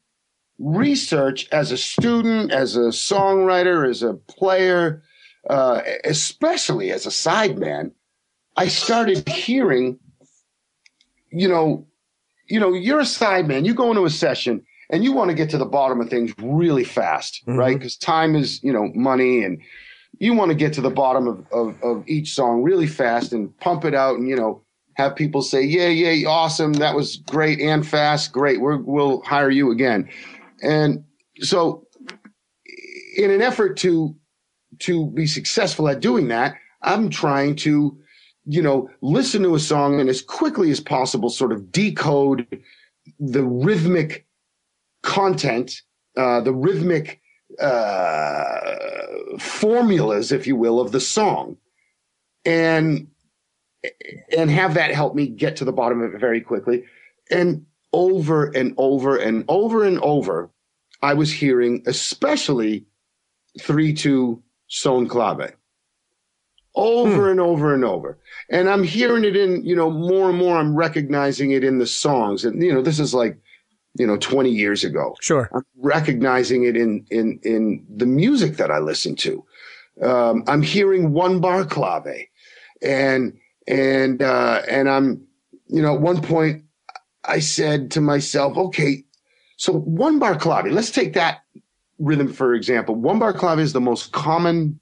research as a student, as a songwriter, as a player, uh, especially as a sideman, I started hearing you know, you know, you're a sideman. You go into a session and you want to get to the bottom of things really fast, mm-hmm. right? Because time is, you know, money, and you want to get to the bottom of, of, of each song really fast and pump it out, and you know, have people say, "Yeah, yeah, awesome, that was great and fast, great. We're, we'll hire you again." And so, in an effort to to be successful at doing that, I'm trying to you know, listen to a song and as quickly as possible sort of decode the rhythmic content, uh, the rhythmic uh, formulas, if you will, of the song, and and have that help me get to the bottom of it very quickly. And over and over and over and over, I was hearing, especially three two son clave over hmm. and over and over. And I'm hearing it in, you know, more and more, I'm recognizing it in the songs. And, you know, this is like, you know, 20 years ago. Sure. I'm recognizing it in, in, in the music that I listen to. Um, I'm hearing one bar clave and, and, uh, and I'm, you know, at one point I said to myself, okay, so one bar clave, let's take that rhythm for example. One bar clave is the most common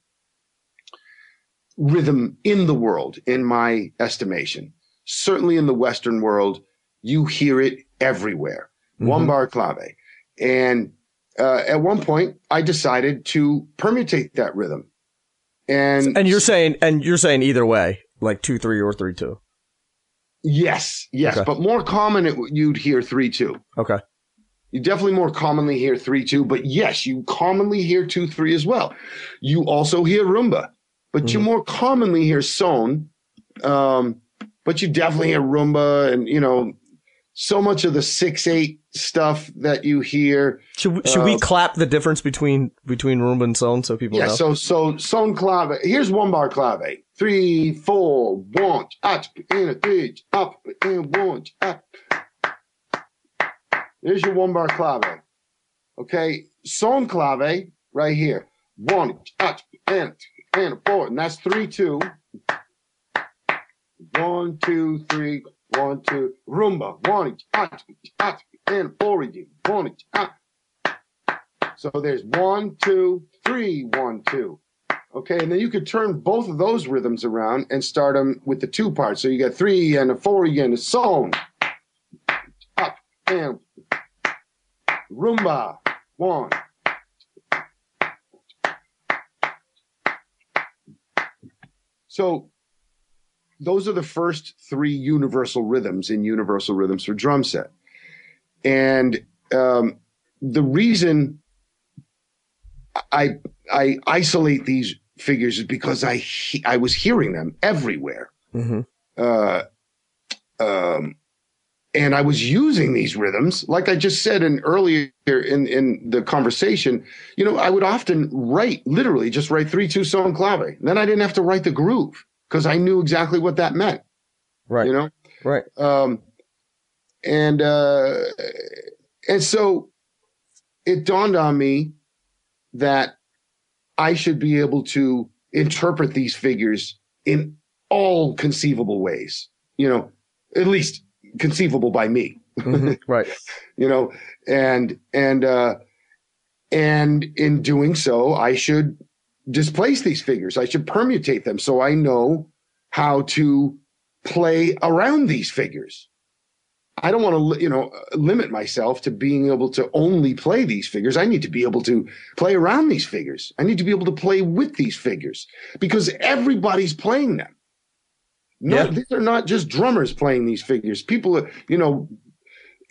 rhythm in the world, in my estimation. Certainly in the Western world, you hear it everywhere. Mm-hmm. One bar clave. And uh, at one point, I decided to permutate that rhythm. And and you're saying and you're saying either way, like two three or three two. Yes, yes, okay. but more common it, you'd hear three two. Okay. You definitely more commonly hear three two, but yes, you commonly hear two three as well. You also hear rumba but mm-hmm. you more commonly hear son. Um, but you definitely hear rumba and you know so much of the six eight stuff that you hear. Should, should uh, we clap the difference between between rumba and son so people yeah, know? so so son clave. Here's one bar clave. Three, four, one, up, in a three, up, in one, up. There's your one bar clave. Okay, son clave right here. One, up, and and a four, and that's three two. One, two, three, one, two. Rumba, one, hot, hot, and four again. One, hot. So there's one, two, three, one, two. Okay, and then you could turn both of those rhythms around and start them with the two parts. So you got three and a four again, a song, up and rumba, one. So those are the first three universal rhythms in universal rhythms for drum set. And um, the reason I I isolate these figures is because I he- I was hearing them everywhere, hmm uh, um, and I was using these rhythms, like I just said in earlier in in the conversation. You know, I would often write literally just write three two son clave. Then I didn't have to write the groove because I knew exactly what that meant. Right. You know, Right. um, and uh, and so it dawned on me that I should be able to interpret these figures in all conceivable ways. You know, at least conceivable by me. Mhm. Right. You know, and and uh, and in doing so, I should displace these figures. I should permutate them so I know how to play around these figures. I don't want to, you know, limit myself to being able to only play these figures. I need to be able to play around these figures. I need to be able to play with these figures because everybody's playing them. No, Yeah. these are not just drummers playing these figures. People, are, you know,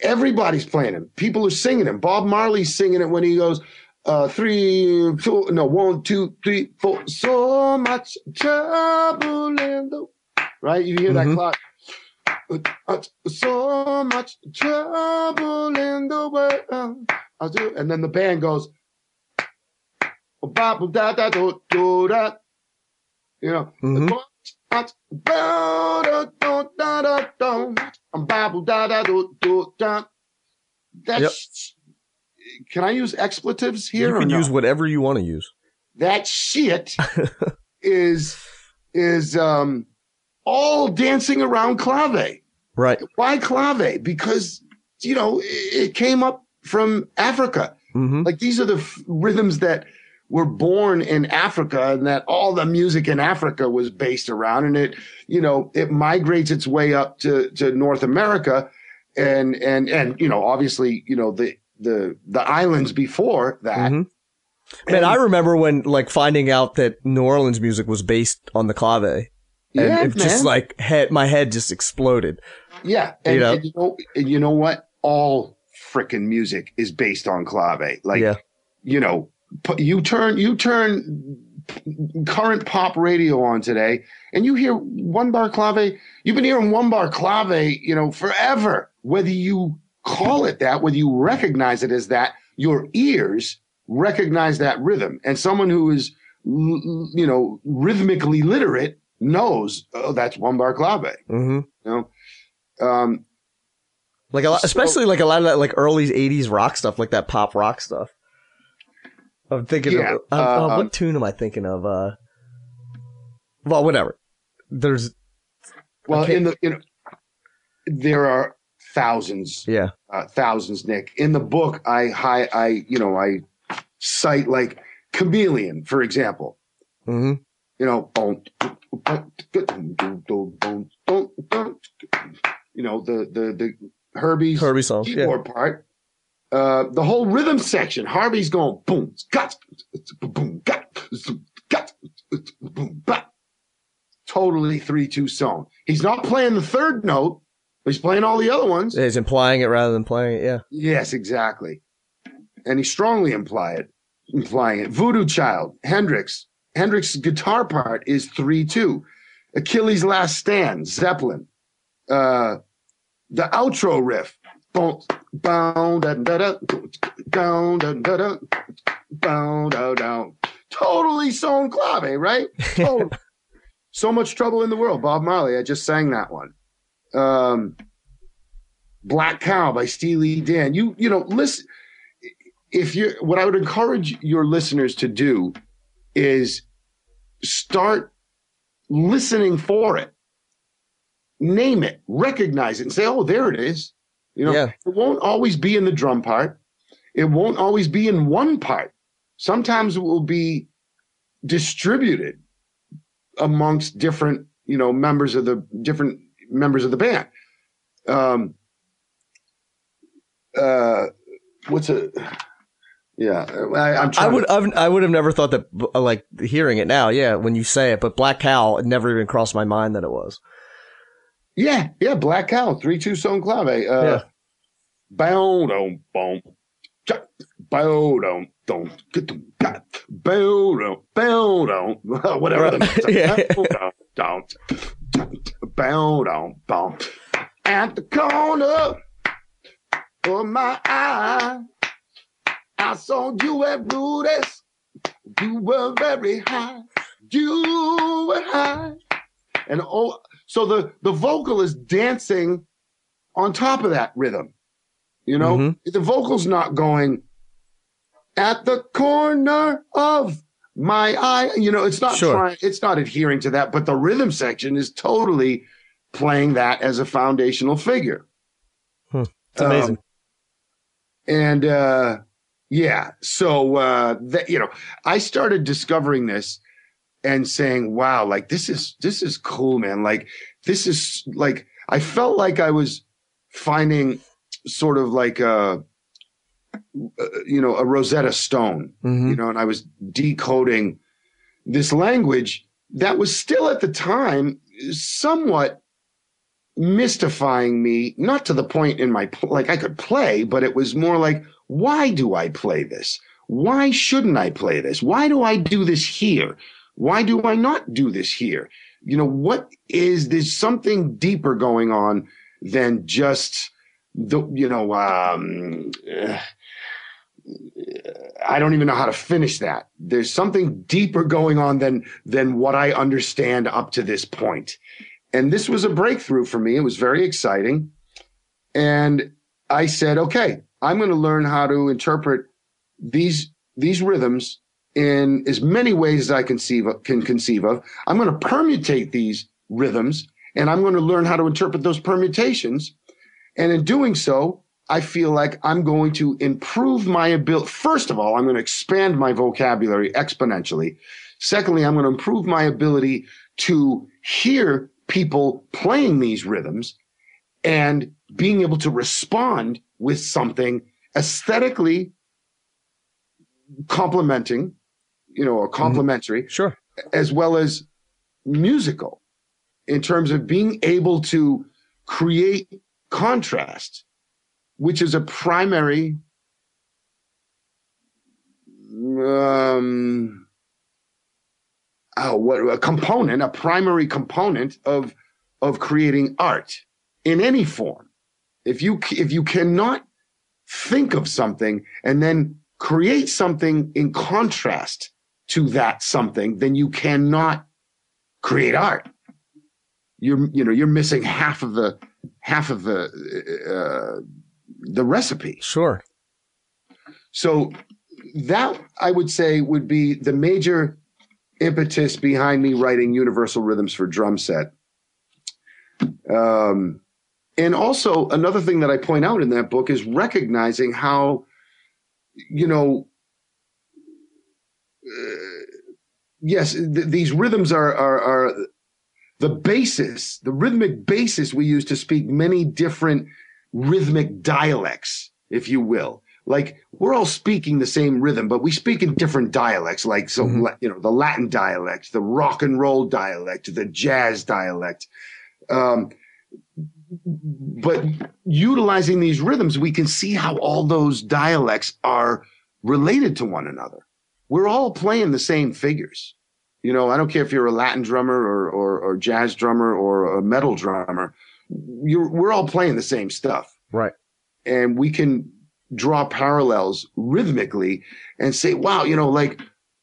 everybody's playing them. People are singing them. Bob Marley's singing it when he goes, uh, three, two, no, one, two, three, four. So much trouble in the right. You hear Mhm. that clock. So much trouble in the world. I'll do, and then the band goes, you know, Mhm. Ba- da- da- da- do. Ba- ba- da- da- do- da. That's, can I use expletives here? You can use whatever you want to use. that shit is is um all dancing around clave. Right. Why clave? Because you know it, it came up from Africa. hmm Like these are the f- rhythms that were born in Africa, and that all the music in Africa was based around. And it, you know, it migrates its way up to to North America, and and and you know, obviously, you know the the the islands before that. hmm Man, I remember when like finding out that New Orleans music was based on the clave. And Yeah, it just man. like head my head just exploded. Yeah, and You know? and you, know and you know what? All freaking music is based on clave. Like, Yeah. you know, you turn you turn current pop radio on today, and you hear one bar clave. You've been hearing one bar clave, you know, forever. Whether you call it that, whether you recognize it as that, your ears recognize that rhythm, and someone who is, you know, rhythmically literate knows, oh, that's one bar clave. hmm You know. Um, Like a lot, So- especially like a lot of that like early '80s rock stuff, like that pop rock stuff. I'm thinking Yeah, of uh, uh, uh, what um, tune am I thinking of? Uh, well, whatever. There's Well, Okay. in the you know, there are thousands, yeah, uh, thousands, Nick. In the book, I hi, I you know I cite like Chameleon, for example. hmm You know, you know the the the Herbie's Herbie songs. Yeah, part. Uh, the whole rhythm section, Herbie's going boom, got, boom, got, got, boom, got. Totally three two son. He's not playing the third note, but he's playing all the other ones. he's implying it rather than playing it. Yeah, Yes, exactly. And he strongly imply it, implying it. Voodoo Child, Hendrix. Hendrix's guitar part is 3 2. Achilles' Last Stand, Zeppelin. Uh, the outro riff. Boom, bow, da, da, da, down, da, da, da, bow, down, down. Totally son clave, right? Totally. so much trouble in the world. Bob Marley. I just sang that one. Um, Black Cow by Steely Dan. You you know, listen. If you, what I would encourage your listeners to do is start listening for it, name it, recognize it, and say, "Oh, there it is." You know, Yeah. it won't always be in the drum part. It won't always be in one part. Sometimes it will be distributed amongst different, you know, members of the different members of the band. Um, uh, what's a yeah? I, I'm I would to, I've, I would have never thought that like hearing it now. Yeah, when you say it, but Black Cow it never even crossed my mind that it was. Yeah, yeah. Black Cow, three two Stone Clave. Uh, Yeah. Bow don't boom. Bow don't don't get them got don't bow don't whatever the Yeah. don't bow don't boom at the corner of my eye I saw you at Rudy's you were very high you were high and oh so the the vocal is dancing on top of that rhythm you know Mhm. the vocal's not going at the corner of my eye you know it's not Sure. trying it's not adhering to that but the rhythm section is totally playing that as a foundational figure It's amazing. Um, and uh yeah so uh that you know i started discovering this and saying wow like this is this is cool man. Like this is like i felt like i was finding sort of like a you know a rosetta stone Mhm. you know and i was decoding this language that was still at the time somewhat mystifying me not to the point in my like i could play but it was more like why do i play this? Why shouldn't i play this? Why do i do this here why do i not do this here you know what is there's something deeper going on than just the you know um I don't even know how to finish that. There's something deeper going on than than what I understand up to this point. And this was a breakthrough for me. It was very exciting. And I said, okay, I'm going to learn how to interpret these these rhythms in as many ways as I conceive of, can conceive of. I'm going to permutate these rhythms and I'm going to learn how to interpret those permutations. And in doing so, I feel like I'm going to improve my ability. First of all, I'm going to expand my vocabulary exponentially. Secondly, I'm going to improve my ability to hear people playing these rhythms and being able to respond with something aesthetically complementing, you know, or complementary Sure. as well as musical in terms of being able to create contrast, which is a primary um oh what a component a primary component of of creating art in any form if you if you cannot think of something and then create something in contrast to that something, then you cannot create art. You're, you know, you're missing half of the, half of the, uh, the recipe. Sure. So that I would say would be the major impetus behind me writing Universal Rhythms for Drum Set. Um, and also another thing that I point out in that book is recognizing how, you know, uh, yes, th- these rhythms are, are are the basis, the rhythmic basis we use to speak many different rhythmic dialects, if you will. Like we're all speaking the same rhythm, but we speak in different dialects. Like so, Mhm. you know, the Latin dialect, the rock and roll dialect, the jazz dialect. Um, but utilizing these rhythms, we can see how all those dialects are related to one another. We're all playing the same figures. You know, I don't care if you're a Latin drummer or, or, or jazz drummer or a metal drummer. You're, we're all playing the same stuff. Right. And we can draw parallels rhythmically and say, wow, you know, like,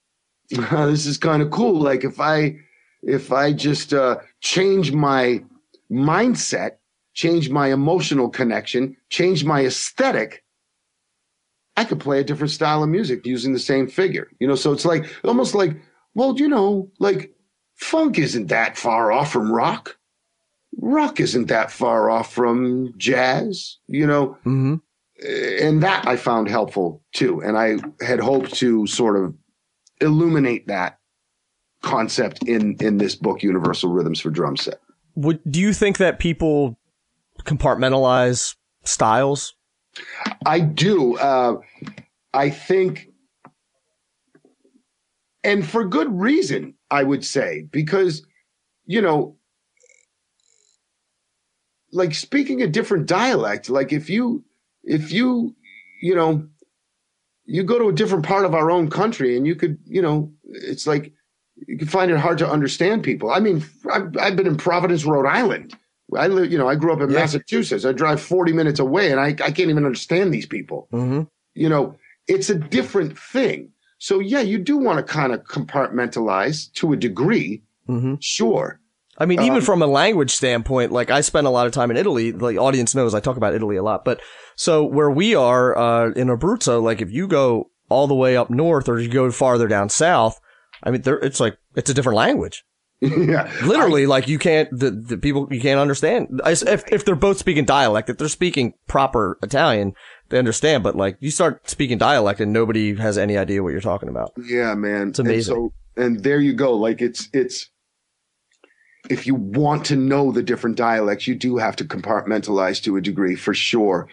this is kind of cool. Like if I, if I just, uh, change my mindset, change my emotional connection, change my aesthetic, I could play a different style of music using the same figure. You know, so it's like almost like, well, you know, like funk isn't that far off from rock. Rock isn't that far off from jazz, you know, hmm and that I found helpful too. And I had hoped to sort of illuminate that concept in in this book, Universal Rhythms for Drum Set. Would do you think that people compartmentalize styles? I do. Uh, I think, and for good reason, I would say, because you know, like speaking a different dialect. Like if you, if you, you know, you go to a different part of our own country, and you could, you know, it's like you can find it hard to understand people. I mean, I've, I've been in Providence, Rhode Island. I live, you know, I grew up in yeah. Massachusetts. I drive 40 minutes away and I, I can't even understand these people. Mm-hmm. You know, it's a different thing. So yeah, you do want to kind of compartmentalize to a degree. Mm-hmm. Sure. I mean, even um, from a language standpoint, like I spent a lot of time in Italy. The audience knows I talk about Italy a lot, but so where we are uh, in Abruzzo, like if you go all the way up north or you go farther down south, I mean, there, it's like, it's a different language. yeah. Literally, I, like you can't, the, the people, you can't understand. If, if they're both speaking dialect, if they're speaking proper Italian, they understand. But like you start speaking dialect and nobody has any idea what you're talking about. Yeah, man. It's amazing. And, so, and there you go. Like it's, it's, if you want to know the different dialects, you do have to compartmentalize to a degree for sure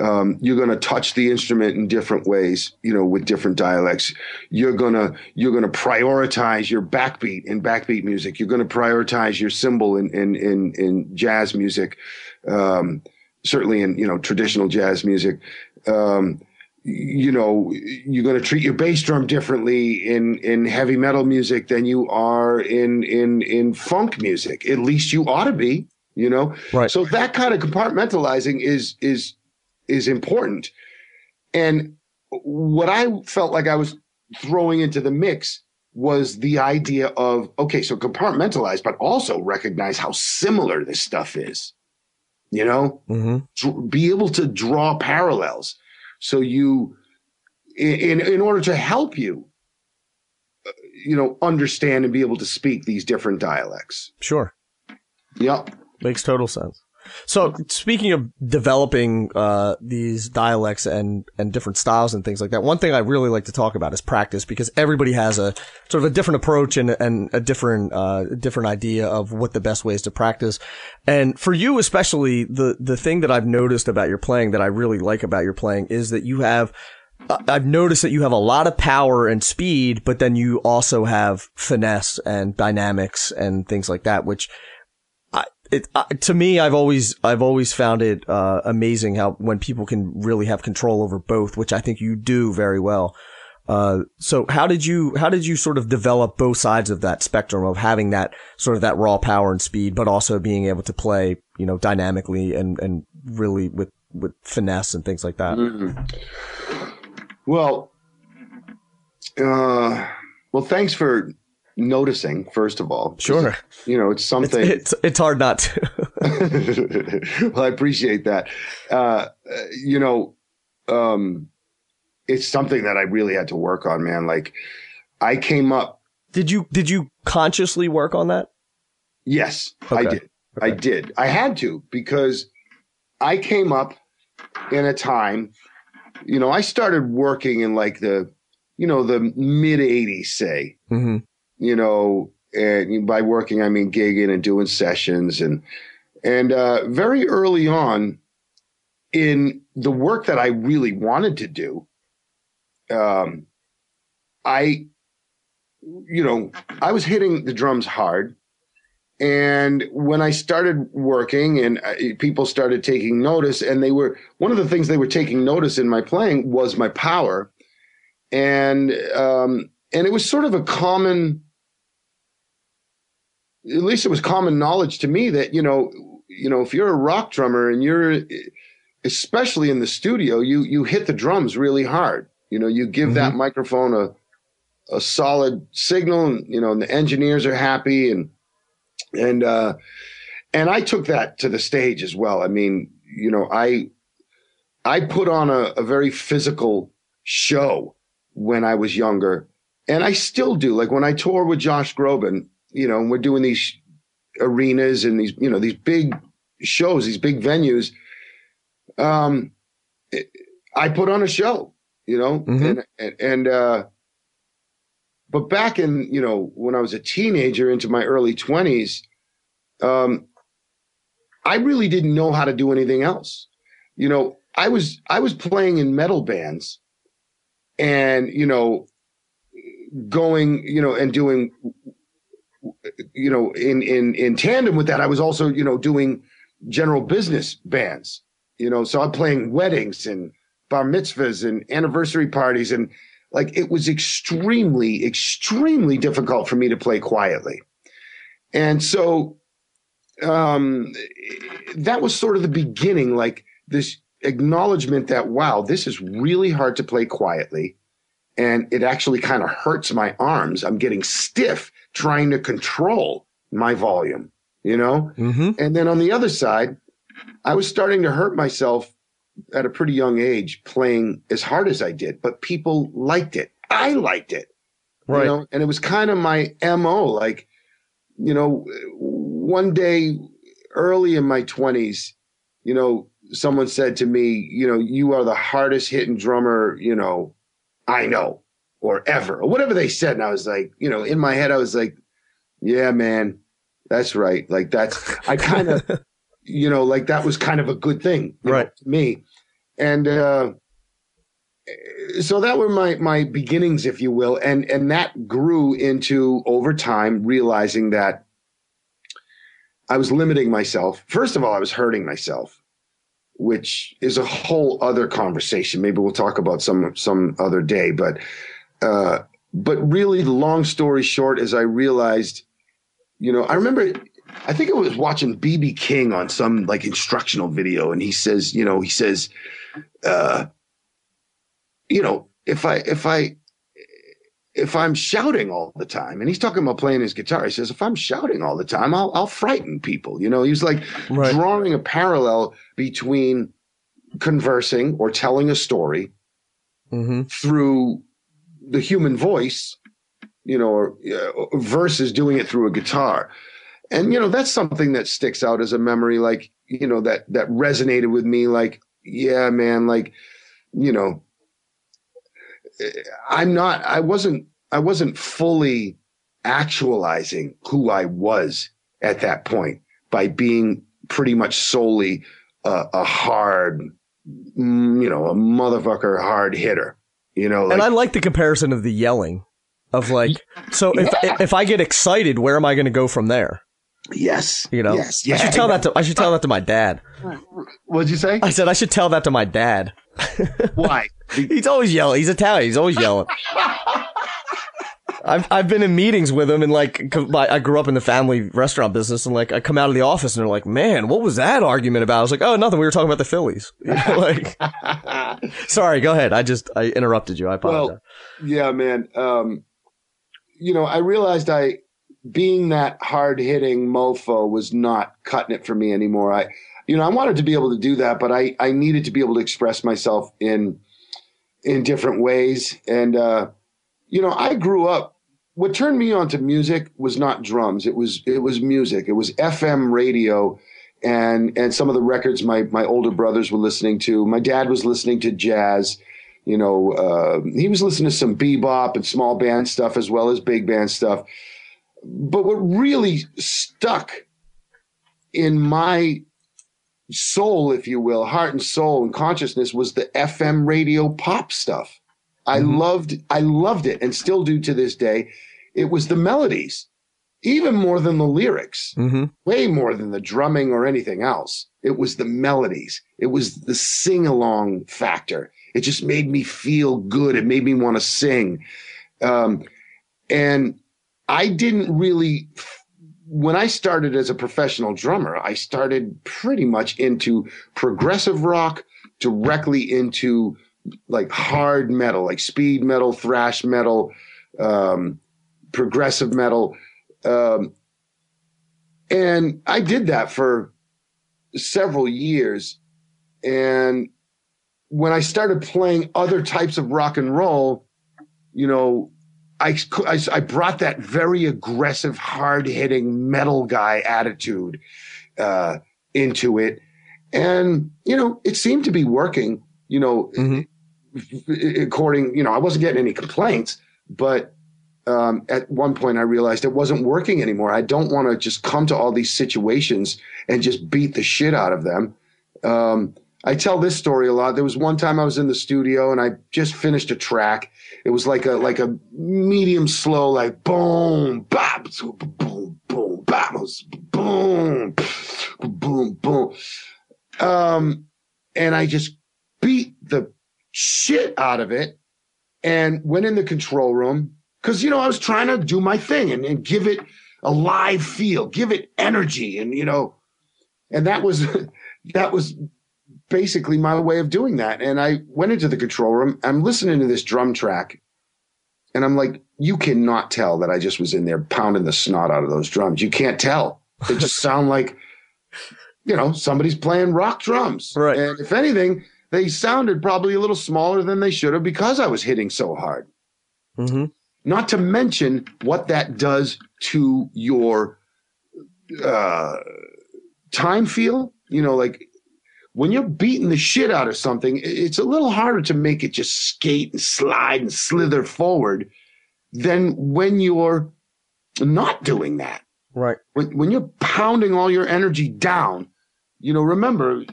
um, you're going to touch the instrument in different ways, you know, with different dialects. You're gonna you're gonna prioritize your backbeat in backbeat music. You're going to prioritize your cymbal in in in, in jazz music, um, certainly in you know traditional jazz music. Um, you know, you're going to treat your bass drum differently in in heavy metal music than you are in in in funk music. At least you ought to be. You know, right? So that kind of compartmentalizing is is is important. And what I felt like I was throwing into the mix was the idea of okay, so compartmentalize, but also recognize how similar this stuff is. You know, mm-hmm. be able to draw parallels. So you, in in order to help you, uh, you know, understand and be able to speak these different dialects. Sure. Yep. Makes total sense. So speaking of developing uh, these dialects and and different styles and things like that, one thing I really like to talk about is practice because everybody has a sort of a different approach and and a different uh, different idea of what the best ways to practice. And for you especially, the the thing that I've noticed about your playing that I really like about your playing is that you have I've noticed that you have a lot of power and speed, but then you also have finesse and dynamics and things like that, which it uh, to me I've always I've always found it uh, amazing how when people can really have control over both, which I think you do very well. Uh, so how did you how did you sort of develop both sides of that spectrum of having that sort of that raw power and speed, but also being able to play you know dynamically and and really with with finesse and things like that? Mm-hmm. Well, uh, well, thanks for noticing first of all. Sure. you know it's something it's, it's, it's hard not to. Well i appreciate that. Uh, you know um, it's something that i really had to work on man. Like i came up did you did you consciously work on that? Yes okay. i did okay. i did. I had to because i came up in a time you know i started working in like the you know the mid 80s say. Mm-hmm you know, and by working, I mean gigging and doing sessions and, and, uh, very early on in the work that I really wanted to do, um, I, you know, I was hitting the drums hard. And when I started working and uh, people started taking notice, and they were one of the things they were taking notice in my playing was my power. And, um, and it was sort of a common at least it was common knowledge to me that you know you know if you're a rock drummer and you're especially in the studio you you hit the drums really hard. You know you give mm-hmm. that microphone a a solid signal and you know and the engineers are happy and and uh and I took that to the stage as well. I mean you know I I put on a, a very physical show when I was younger and I still do. Like when I tour with Josh Groban you know, and we're doing these arenas and these, you know, these big shows, these big venues. Um, it, I put on a show, you know, mm-hmm. and, and, and, uh, but back in you know when I was a teenager into my early twenties, um, I really didn't know how to do anything else. You know, I was I was playing in metal bands, and you know, going you know and doing you know in in in tandem with that, I was also you know doing general business bands. You know, so I'm playing weddings and bar mitzvahs and anniversary parties. And like it was extremely extremely difficult for me to play quietly. And so um that was sort of the beginning like this acknowledgement that wow this is really hard to play quietly. And it actually kind of hurts my arms. I'm getting stiff trying to control my volume you know Mm-hmm. and then on the other side i was starting to hurt myself at a pretty young age playing as hard as I did, but people liked it. I liked it. Right. You know, and it was kind of my MO. Like, you know, one day early in my 20s, you know, someone said to me, you know, you are the hardest hitting drummer, you know, I know or ever or whatever they said. And I was like, you know, in my head, I was like, yeah, man, that's right. Like, that's, I kind of, you know, like that was kind of a good thing, know, Right. to me. And, uh, so that were my my beginnings if you will and and that grew into over time realizing that i was limiting myself first of all i was hurting myself which is a whole other conversation maybe we'll talk about some some other day but uh but really the long story short is i realized you know i remember i think i was watching bb king on some like instructional video and he says you know he says uh you know, if I if I if I'm shouting all the time, and he's talking about playing his guitar, he says, if I'm shouting all the time, I'll I'll frighten people. You know, he's like Right. drawing a parallel between conversing or telling a story Mm-hmm. through the human voice, you know, uh, versus doing it through a guitar. And you know, that's something that sticks out as a memory, like you know, that that resonated with me. Like, yeah, man, like you know, I'm not. I wasn't. I wasn't fully actualizing who I was at that point by being pretty much solely a, a hard, mm, you know, a motherfucker hard hitter. You know, like, and I like the comparison of the yelling, of like, so if if I get excited, where am I going to go from there? yes, You know, yes, I should tell that to I should tell that to my dad. What'd you say? I said I should tell that to my dad. Why? He's always yelling. He's Italian. He's always yelling. I've I've been in meetings with them, and like I grew up in the family restaurant business and like I come out of the office and they're like, "Man, what was that argument about?" I was like, "Oh, nothing. We were talking about the Phillies." You know, like, sorry, go ahead. I just I interrupted you. I apologize. Yeah, man. Um, you know, I realized I being that hard hitting mofo was not cutting it for me anymore. I, you know, I wanted to be able to do that, but I, I needed to be able to express myself in, in different ways. And, uh, you know, I grew up, what turned me on to music was not drums. It was, it was music. It was FM radio and, and some of the records my, my older brothers were listening to. My dad was listening to jazz you know, uh, he was listening to some bebop and small band stuff as well as big band stuff. But what really stuck in my soul, if you will, heart and soul and consciousness was the FM radio pop stuff. I Mhm. loved, I loved it and still do to this day. It was the melodies, even more than the lyrics Mm-hmm. way more than the drumming or anything else. It was the melodies. It was the sing along factor. It just made me feel good. It made me want to sing. Um, and I didn't really, when I started as a professional drummer, I started pretty much into progressive rock directly into like hard metal, like speed metal, thrash metal, um, progressive metal. Um, and I did that for several years. And when I started playing other types of rock and roll, you know, I, I, I brought that very aggressive, hard hitting metal guy attitude uh, into it. And, you know, it seemed to be working, you know, Mhm. according, you know, I wasn't getting any complaints, but um, at one point I realized it wasn't working anymore. I don't want to just come to all these situations and just beat the shit out of them. Um, I tell this story a lot. There was one time I was in the studio and I just finished a track. It was like a like a medium slow, like boom, bop, boom, boom, bop, boom, boom, boom. Um, and I just beat the shit out of it and went in the control room because you know I was trying to do my thing and, and give it a live feel, give it energy, and you know, and that was that was basically my way of doing that. And I went into the control room. I'm listening to this drum track, and I'm like, you cannot tell that I just was in there pounding the snot out of those drums. You can't tell. They just sound like, you know, somebody's playing rock drums. Right. And if anything, they sounded probably a little smaller than they should have because I was hitting so hard. Mm-hmm. Not to mention what that does to your uh, time feel. You know, like when you're beating the shit out of something, it's a little harder to make it just skate and slide and slither forward than when you're not doing that. Right. When, when you're pounding all your energy down, you know, remember,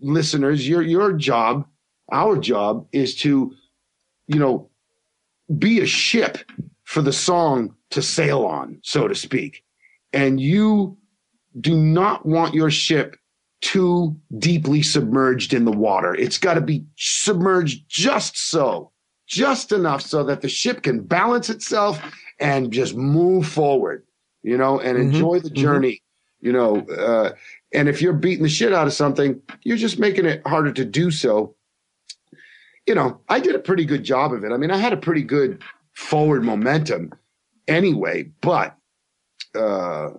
listeners, your your job, our job is to, you know, be a ship for the song to sail on, so to speak. And you do not want your ship too deeply submerged in the water. It's got to be submerged just so, just enough so that the ship can balance itself and just move forward, you know, and Mhm. enjoy the Mhm. journey, you know. Uh, and if you're beating the shit out of something, you're just making it harder to do so. You know, I did a pretty good job of it. I mean, I had a pretty good forward momentum anyway, but uh,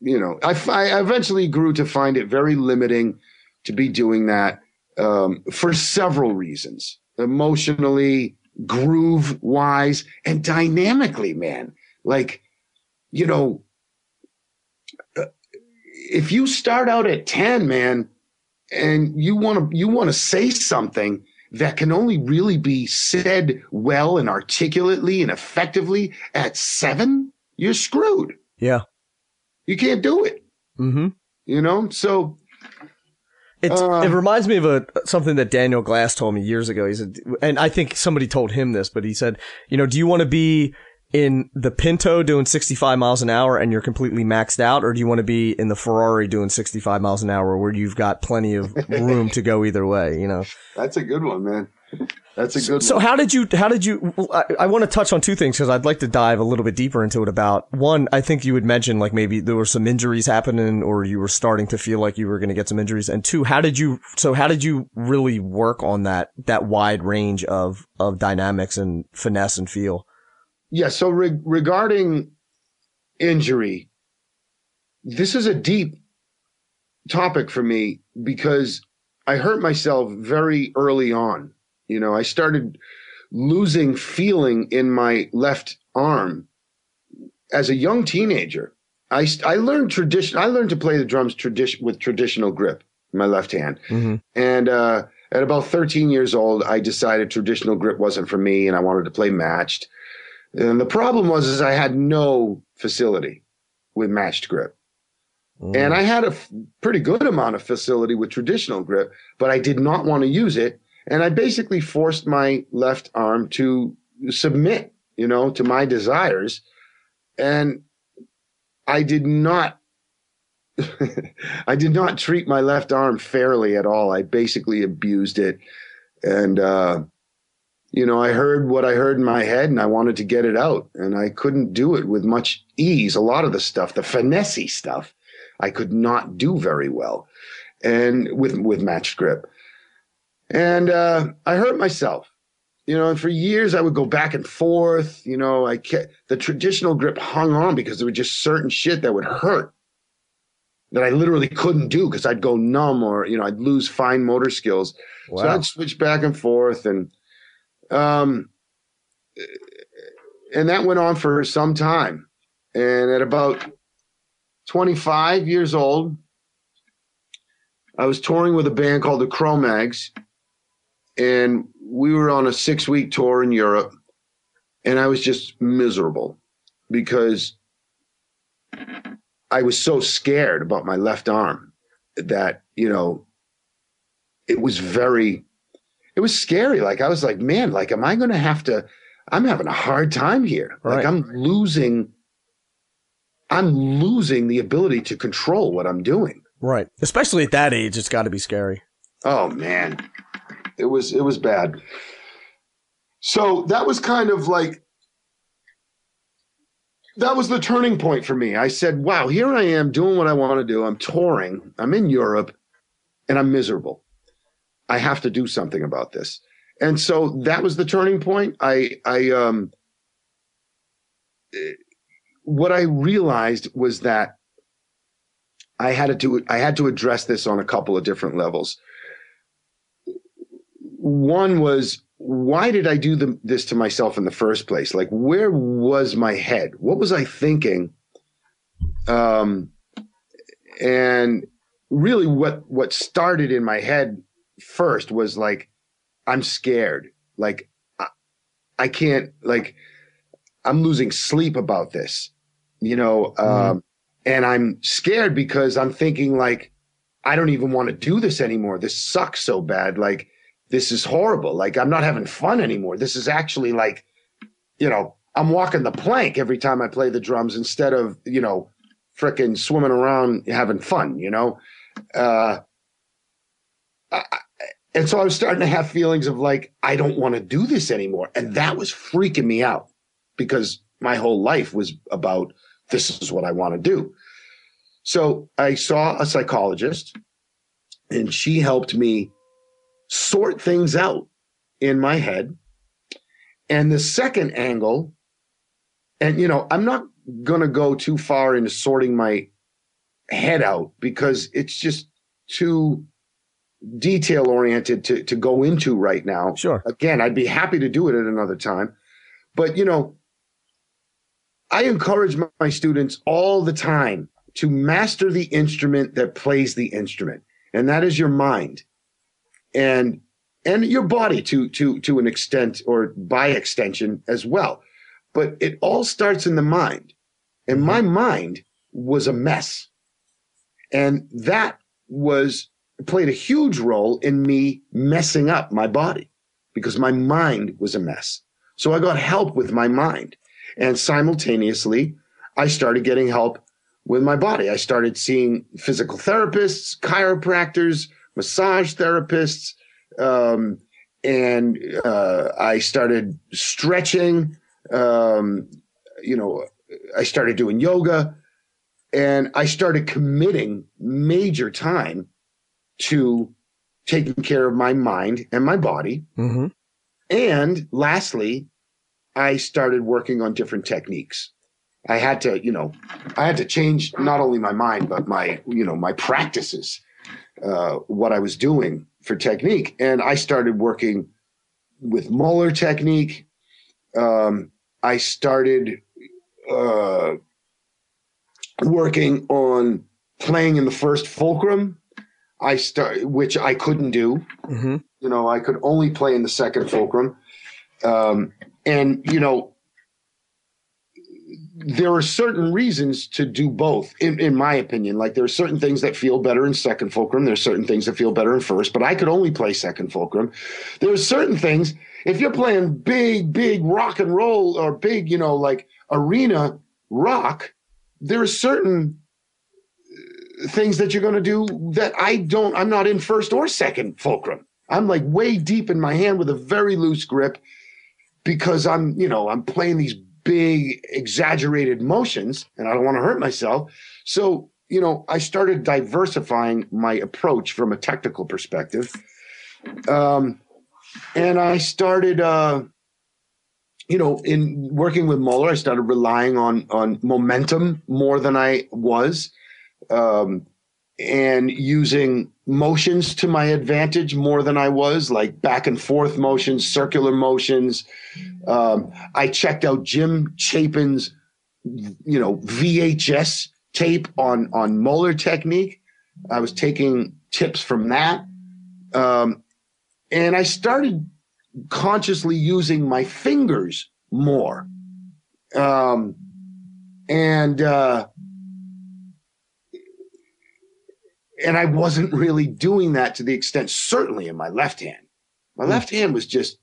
you know, I, I eventually grew to find it very limiting to be doing that um, for several reasons emotionally, groove wise, and dynamically, man. Like, you know, uh, if you start out at 10, man, and you want to you want to say something that can only really be said well and articulately and effectively at 7, you're screwed. Yeah. You can't do it, Mm-hmm. you know? So, Uh, it reminds me of a something that Daniel Glass told me years ago. He said, and I think somebody told him this, but he said, you know, do you want to be in the Pinto doing 65 miles an hour and you're completely maxed out, or do you want to be in the Ferrari doing 65 miles an hour where you've got plenty of room to go either way? You know. that's a good one, man. That's a good So one. how did you? How did you? I, I want to touch on two things because I'd like to dive a little bit deeper into it. About one, I think you had mentioned like maybe there were some injuries happening, or you were starting to feel like you were going to get some injuries. And two, how did you? So how did you really work on that that wide range of of dynamics and finesse and feel? Yeah. So re- regarding injury, this is a deep topic for me because I hurt myself very early on. You know, I started losing feeling in my left arm as a young teenager. I, I learned tradition. I learned to play the drums tradition with traditional grip in my left hand. Mm-hmm. And uh, at about 13 years old, I decided traditional grip wasn't for me, and I wanted to play matched. And the problem was, is I had no facility with matched grip, and I had a f- pretty good amount of facility with traditional grip, but I did not want to use it, and I basically forced my left arm to submit, you know, to my desires, and I did not I did not treat my left arm fairly at all. I basically abused it. And, uh, you know, I heard what I heard in my head and I wanted to get it out and I couldn't do it with much ease. A lot of the stuff, the finesse stuff, I could not do very well and with, with matched grip. And, uh, I hurt myself, you know, and for years I would go back and forth, you know, I kept the traditional grip hung on because there was just certain shit that would hurt that I literally couldn't do because I'd go numb or you know I'd lose fine motor skills. So I'd switch back and forth, and um, and that went on for some time. And at about 25 years old, I was touring with a band called the Cro-Mags, and we were on a six-week tour in Europe. and I was just miserable because I was so scared about my left arm that, you know, it was very, it was scary. Like I was like, man, like, am I going to have to, I'm having a hard time here. Right. Like I'm losing, I'm losing the ability to control what I'm doing. Right. Especially at that age, it's got to be scary. Oh man, it was it was bad. So that was kind of like that was the turning point for me. I said, "Wow, here I am doing what I want to do. I'm touring. I'm in Europe, and I'm miserable. I have to do something about this." And so that was the turning point. I I um what I realized was that I had to do I had to address this on a couple of different levels. One was why did I do the, this to myself in the first place? Like where was my head? What was I thinking? Um and really what what started in my head first was like I'm scared. Like I, I can't like I'm losing sleep about this. You know, um and I'm scared because I'm thinking like I don't even want to do this anymore. This sucks so bad. Like this is horrible. Like I'm not having fun anymore. This is actually like, you know, I'm walking the plank every time I play the drums instead of, you know, fricking swimming around having fun, you know? Uh, I, and so I was starting to have feelings of like, I don't want to do this anymore. And that was freaking me out because my whole life was about this is what I want to do. So I saw a psychologist and she helped me sort things out in my head. And the second angle, and you know, I'm not going to go too far into sorting my head out because it's just too detail oriented to, to go into right now. Sure. Again, I'd be happy to do it at another time. But, you know, I encourage my, my students all the time to master the instrument that plays the instrument, and that is your mind and and your body to to to an extent or by extension as well but it all starts in the mind and my mm-hmm. mind was a mess and that was played a huge role in me messing up my body because my mind was a mess so i got help with my mind and simultaneously i started getting help with my body i started seeing physical therapists chiropractors massage therapists, um, and uh, I started stretching. Um, you know, I started doing yoga, and I started committing major time to taking care of my mind and my body. Mm-hmm. And lastly, I started working on different techniques. I had to, you know, I had to change not only my mind, but my, you know, my practices uh, what I was doing for technique. And I started working with Moeller technique. Um, I started uh, working on playing in the first fulcrum. I start, which I couldn't do. Mm-hmm. You know, I could only play in the second fulcrum. Um, and you know, there are certain reasons to do both, in, in my opinion. Like there are certain things that feel better in second fulcrum. There's certain things that feel better in first, but I could only play second fulcrum. There are certain things, if you're playing big, big rock and roll or big, you know, like arena rock, there are certain things that you're going to do that I don't, I'm not in first or second fulcrum. I'm like way deep in my hand with a very loose grip because I'm, you know, I'm playing these big exaggerated motions and I don't want to hurt myself. So, you know, I started diversifying my approach from a technical perspective. Um, and I started, uh, you know, in working with Moeller, I started relying on on momentum more than I was, um, and using motions to my advantage more than I was, like back and forth motions, circular motions. Um, I checked out Jim Chapin's, you know, VHS tape on on Moeller technique. I was taking tips from that, um, and I started consciously using my fingers more. Um, and uh, and I wasn't really doing that to the extent, certainly in my left hand. My left hand was just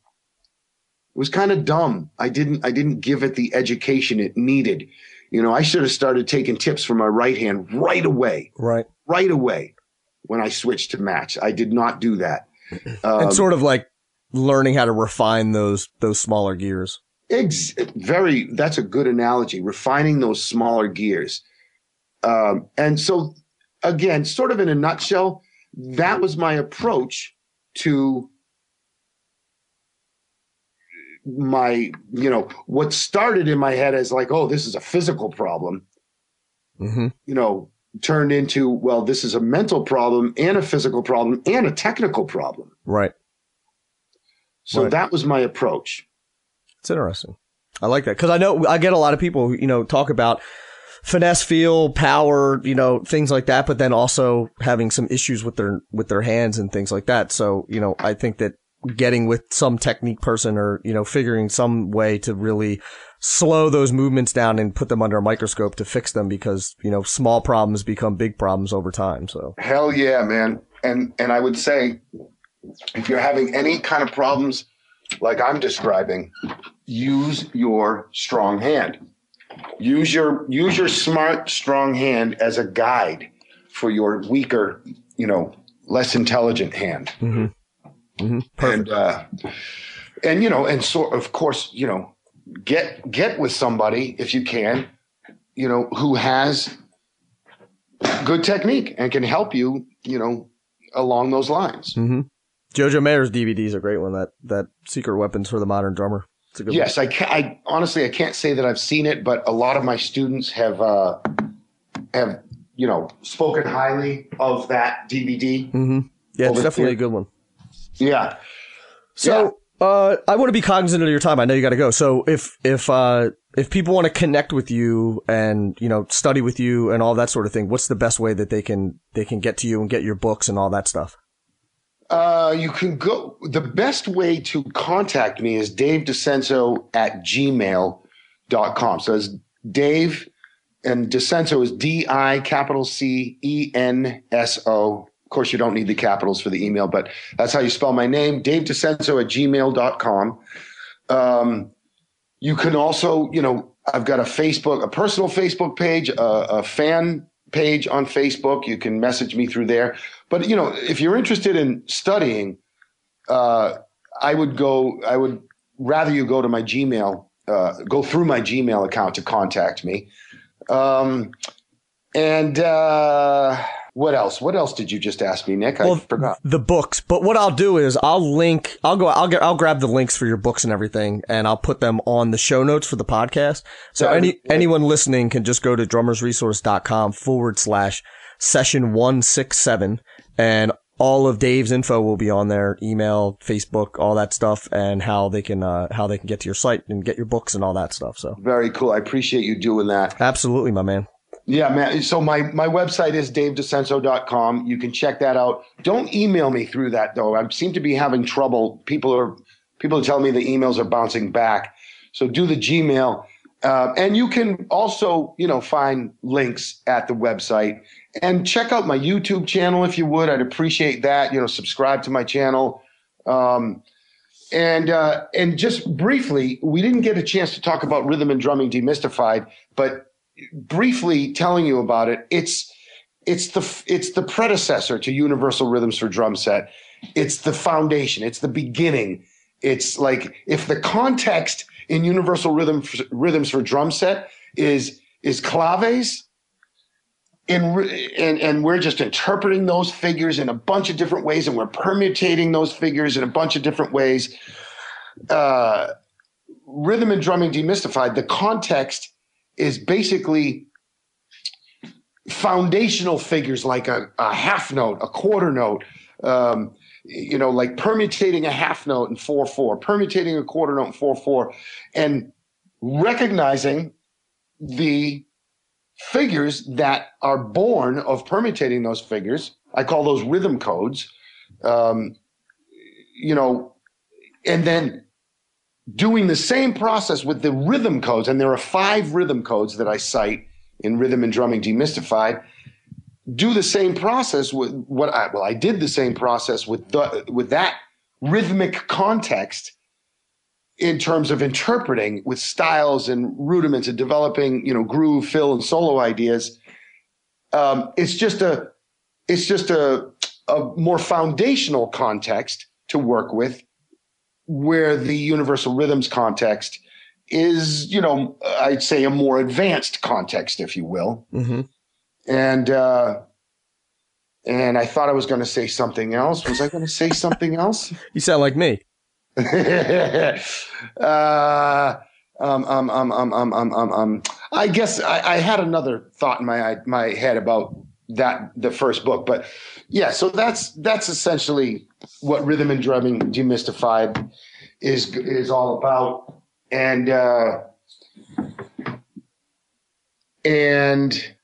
was kind of dumb. I didn't I didn't give it the education it needed. You know, I should have started taking tips from my right hand right away. Right. Right away when I switched to match. I did not do that. Um, and sort of like learning how to refine those those smaller gears. Ex- very. That's a good analogy. Refining those smaller gears. Um, and so, again, sort of in a nutshell, that was my approach to my, you know, what started in my head as like, oh, this is a physical problem. Mm-hmm. You know, turned into, well, this is a mental problem and a physical problem and a technical problem. Right. So Right. that was my approach. It's interesting. I like that because I know I get a lot of people who you know talk about finesse, feel, power, you know, things like that, but then also having some issues with their with their hands and things like that. So you know, I think that getting with some technique person or you know figuring some way to really slow those movements down and put them under a microscope to fix them because you know small problems become big problems over time. So Hell yeah, man. And and I would say if you're having any kind of problems like I'm describing, use your strong hand. Use your use your smart strong hand as a guide for your weaker, you know, less intelligent hand. hmm And uh and you know, and so of course, you know, get get with somebody if you can, you know, who has good technique and can help you, you know, along those lines. hmm Jojo Mayer's DVD is a great one. That that Secret Weapons for the Modern Drummer. It's a good Yes, I can I honestly I can't say that I've seen it, but a lot of my students have uh have you know spoken highly of that DVD. one. hmm Yeah, it's definitely a good one. Yeah. So uh, I want to be cognizant of your time. I know you got to go. So if if uh, if people want to connect with you and you know study with you and all that sort of thing, what's the best way that they can they can get to you and get your books and all that stuff? Uh, you can go. The best way to contact me is Dave DiCenso at gmail.com. So it's Dave and DiCenso is D I capital C E N S O. Of course, you don't need the capitals for the email, but that's how you spell my name, Dave DiCenso at gmail.com. Um, you can also, you know, I've got a Facebook, a personal Facebook page, a, a fan page on Facebook. You can message me through there. But you know, if you're interested in studying, uh, I would go. I would rather you go to my Gmail, uh, go through my Gmail account to contact me. Um, and uh, what else? What else did you just ask me, Nick? I forgot. The books. But what I'll do is I'll link. I'll go. I'll get. I'll grab the links for your books and everything, and I'll put them on the show notes for the podcast. So That'd any anyone listening can just go to drummersresource.com forward slash session one six seven, and all of Dave's info will be on there. Email, Facebook, all that stuff, and how they can uh, how they can get to your site and get your books and all that stuff. So Very cool. I appreciate you doing that. absolutely, my man. Yeah, man. So my my website is davedicenso.com. You can check that out. Don't email me through that though. I seem to be having trouble. People are people are telling me the emails are bouncing back. So do the Gmail. Uh, and you can also, you know, find links at the website and check out my YouTube channel if you would. I'd appreciate that. You know, subscribe to my channel. Um, and uh, and just briefly, we didn't get a chance to talk about rhythm and drumming demystified, but briefly telling you about it, it's it's the it's the predecessor to Universal Rhythms for Drum Set. It's the foundation. It's the beginning. It's like if the context in Universal Rhythm Rhythms for Drum Set is is claves, and and and we're just interpreting those figures in a bunch of different ways, and we're permutating those figures in a bunch of different ways. Uh, rhythm and drumming demystified. The context is basically foundational figures like a, a half note, a quarter note, um, you know, like permutating a half note in 4 4, permutating a quarter note in 4 4, and recognizing the figures that are born of permutating those figures. I call those rhythm codes. Um, you know, and then doing the same process with the rhythm codes, and there are five rhythm codes that I cite in Rhythm and Drumming Demystified. Do the same process with what I well, I did the same process with the, with that rhythmic context in terms of interpreting with styles and rudiments and developing, you know, groove, fill, and solo ideas. Um, it's just a it's just a a more foundational context to work with where the universal rhythms context is, you know, I'd say a more advanced context, if you will. Mm-hmm. And uh, and I thought I was going to say something else. Was I going to say something else? You sound like me. uh, um, um, um, um, um, um, um, um, I guess I, I had another thought in my my head about that the first book, but yeah. So that's that's essentially what rhythm and drumming demystified is is all about, and uh, and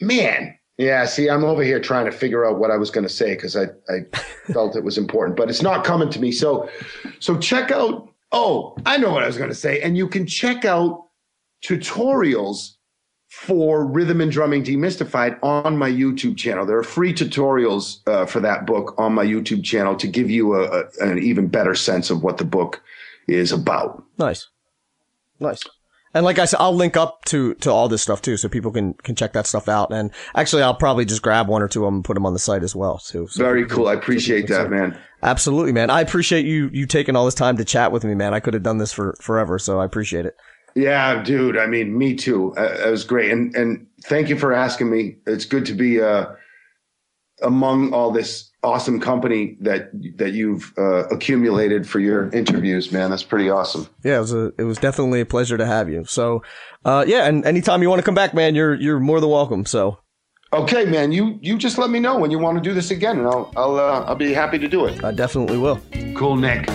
man, yeah. See, I'm over here trying to figure out what I was going to say because I I felt it was important, but it's not coming to me. So so check out. Oh, I know what I was going to say, and you can check out tutorials for rhythm and drumming demystified on my YouTube channel. There are free tutorials uh, for that book on my YouTube channel to give you a, a, an even better sense of what the book is about. Nice, nice. And like I said, I'll link up to to all this stuff too, so people can can check that stuff out. And actually, I'll probably just grab one or two of them and put them on the site as well too. So Very cool. I appreciate that, man. Absolutely, man. I appreciate you you taking all this time to chat with me, man. I could have done this for forever, so I appreciate it. Yeah, dude. I mean, me too. Uh, it was great, and and thank you for asking me. It's good to be uh, among all this awesome company that that you've uh, accumulated for your interviews, man. That's pretty awesome. Yeah, it was a it was definitely a pleasure to have you. So, uh, yeah, and anytime you want to come back, man, you're you're more than welcome. So, Okay, man. You you just let me know when you want to do this again, and I'll I'll uh, I'll be happy to do it. I definitely will. Cool, Nick.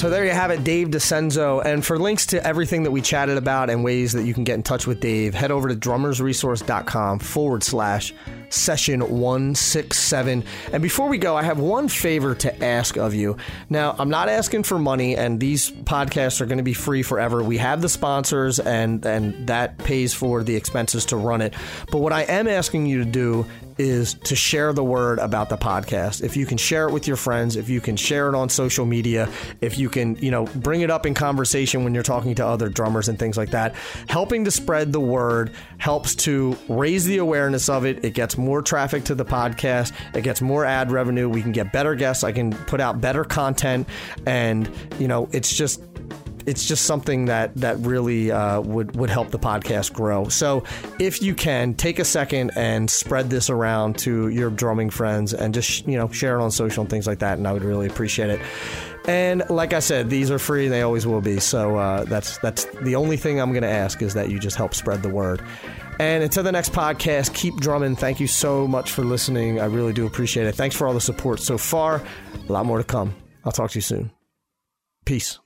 So there you have it, Dave DiCenso. And for links to everything that we chatted about and ways that you can get in touch with Dave, head over to drummersresource.com forward slash session 167. And before we go, I have one favor to ask of you. Now, I'm not asking for money, and these podcasts are going to be free forever. We have the sponsors, and, and that pays for the expenses to run it. But what I am asking you to do is to share the word about the podcast. If you can share it with your friends, if you can share it on social media, if you can, you know, bring it up in conversation when you're talking to other drummers and things like that, helping to spread the word helps to raise the awareness of it. It gets more traffic to the podcast, it gets more ad revenue. We can get better guests, I can put out better content, and, you know, it's just it's just something that that really uh, would would help the podcast grow. So if you can take a second and spread this around to your drumming friends and just you know share it on social and things like that, and I would really appreciate it. And like I said, these are free; they always will be. So uh, that's that's the only thing I'm going to ask is that you just help spread the word. And until the next podcast, keep drumming. Thank you so much for listening. I really do appreciate it. Thanks for all the support so far. A lot more to come. I'll talk to you soon. Peace.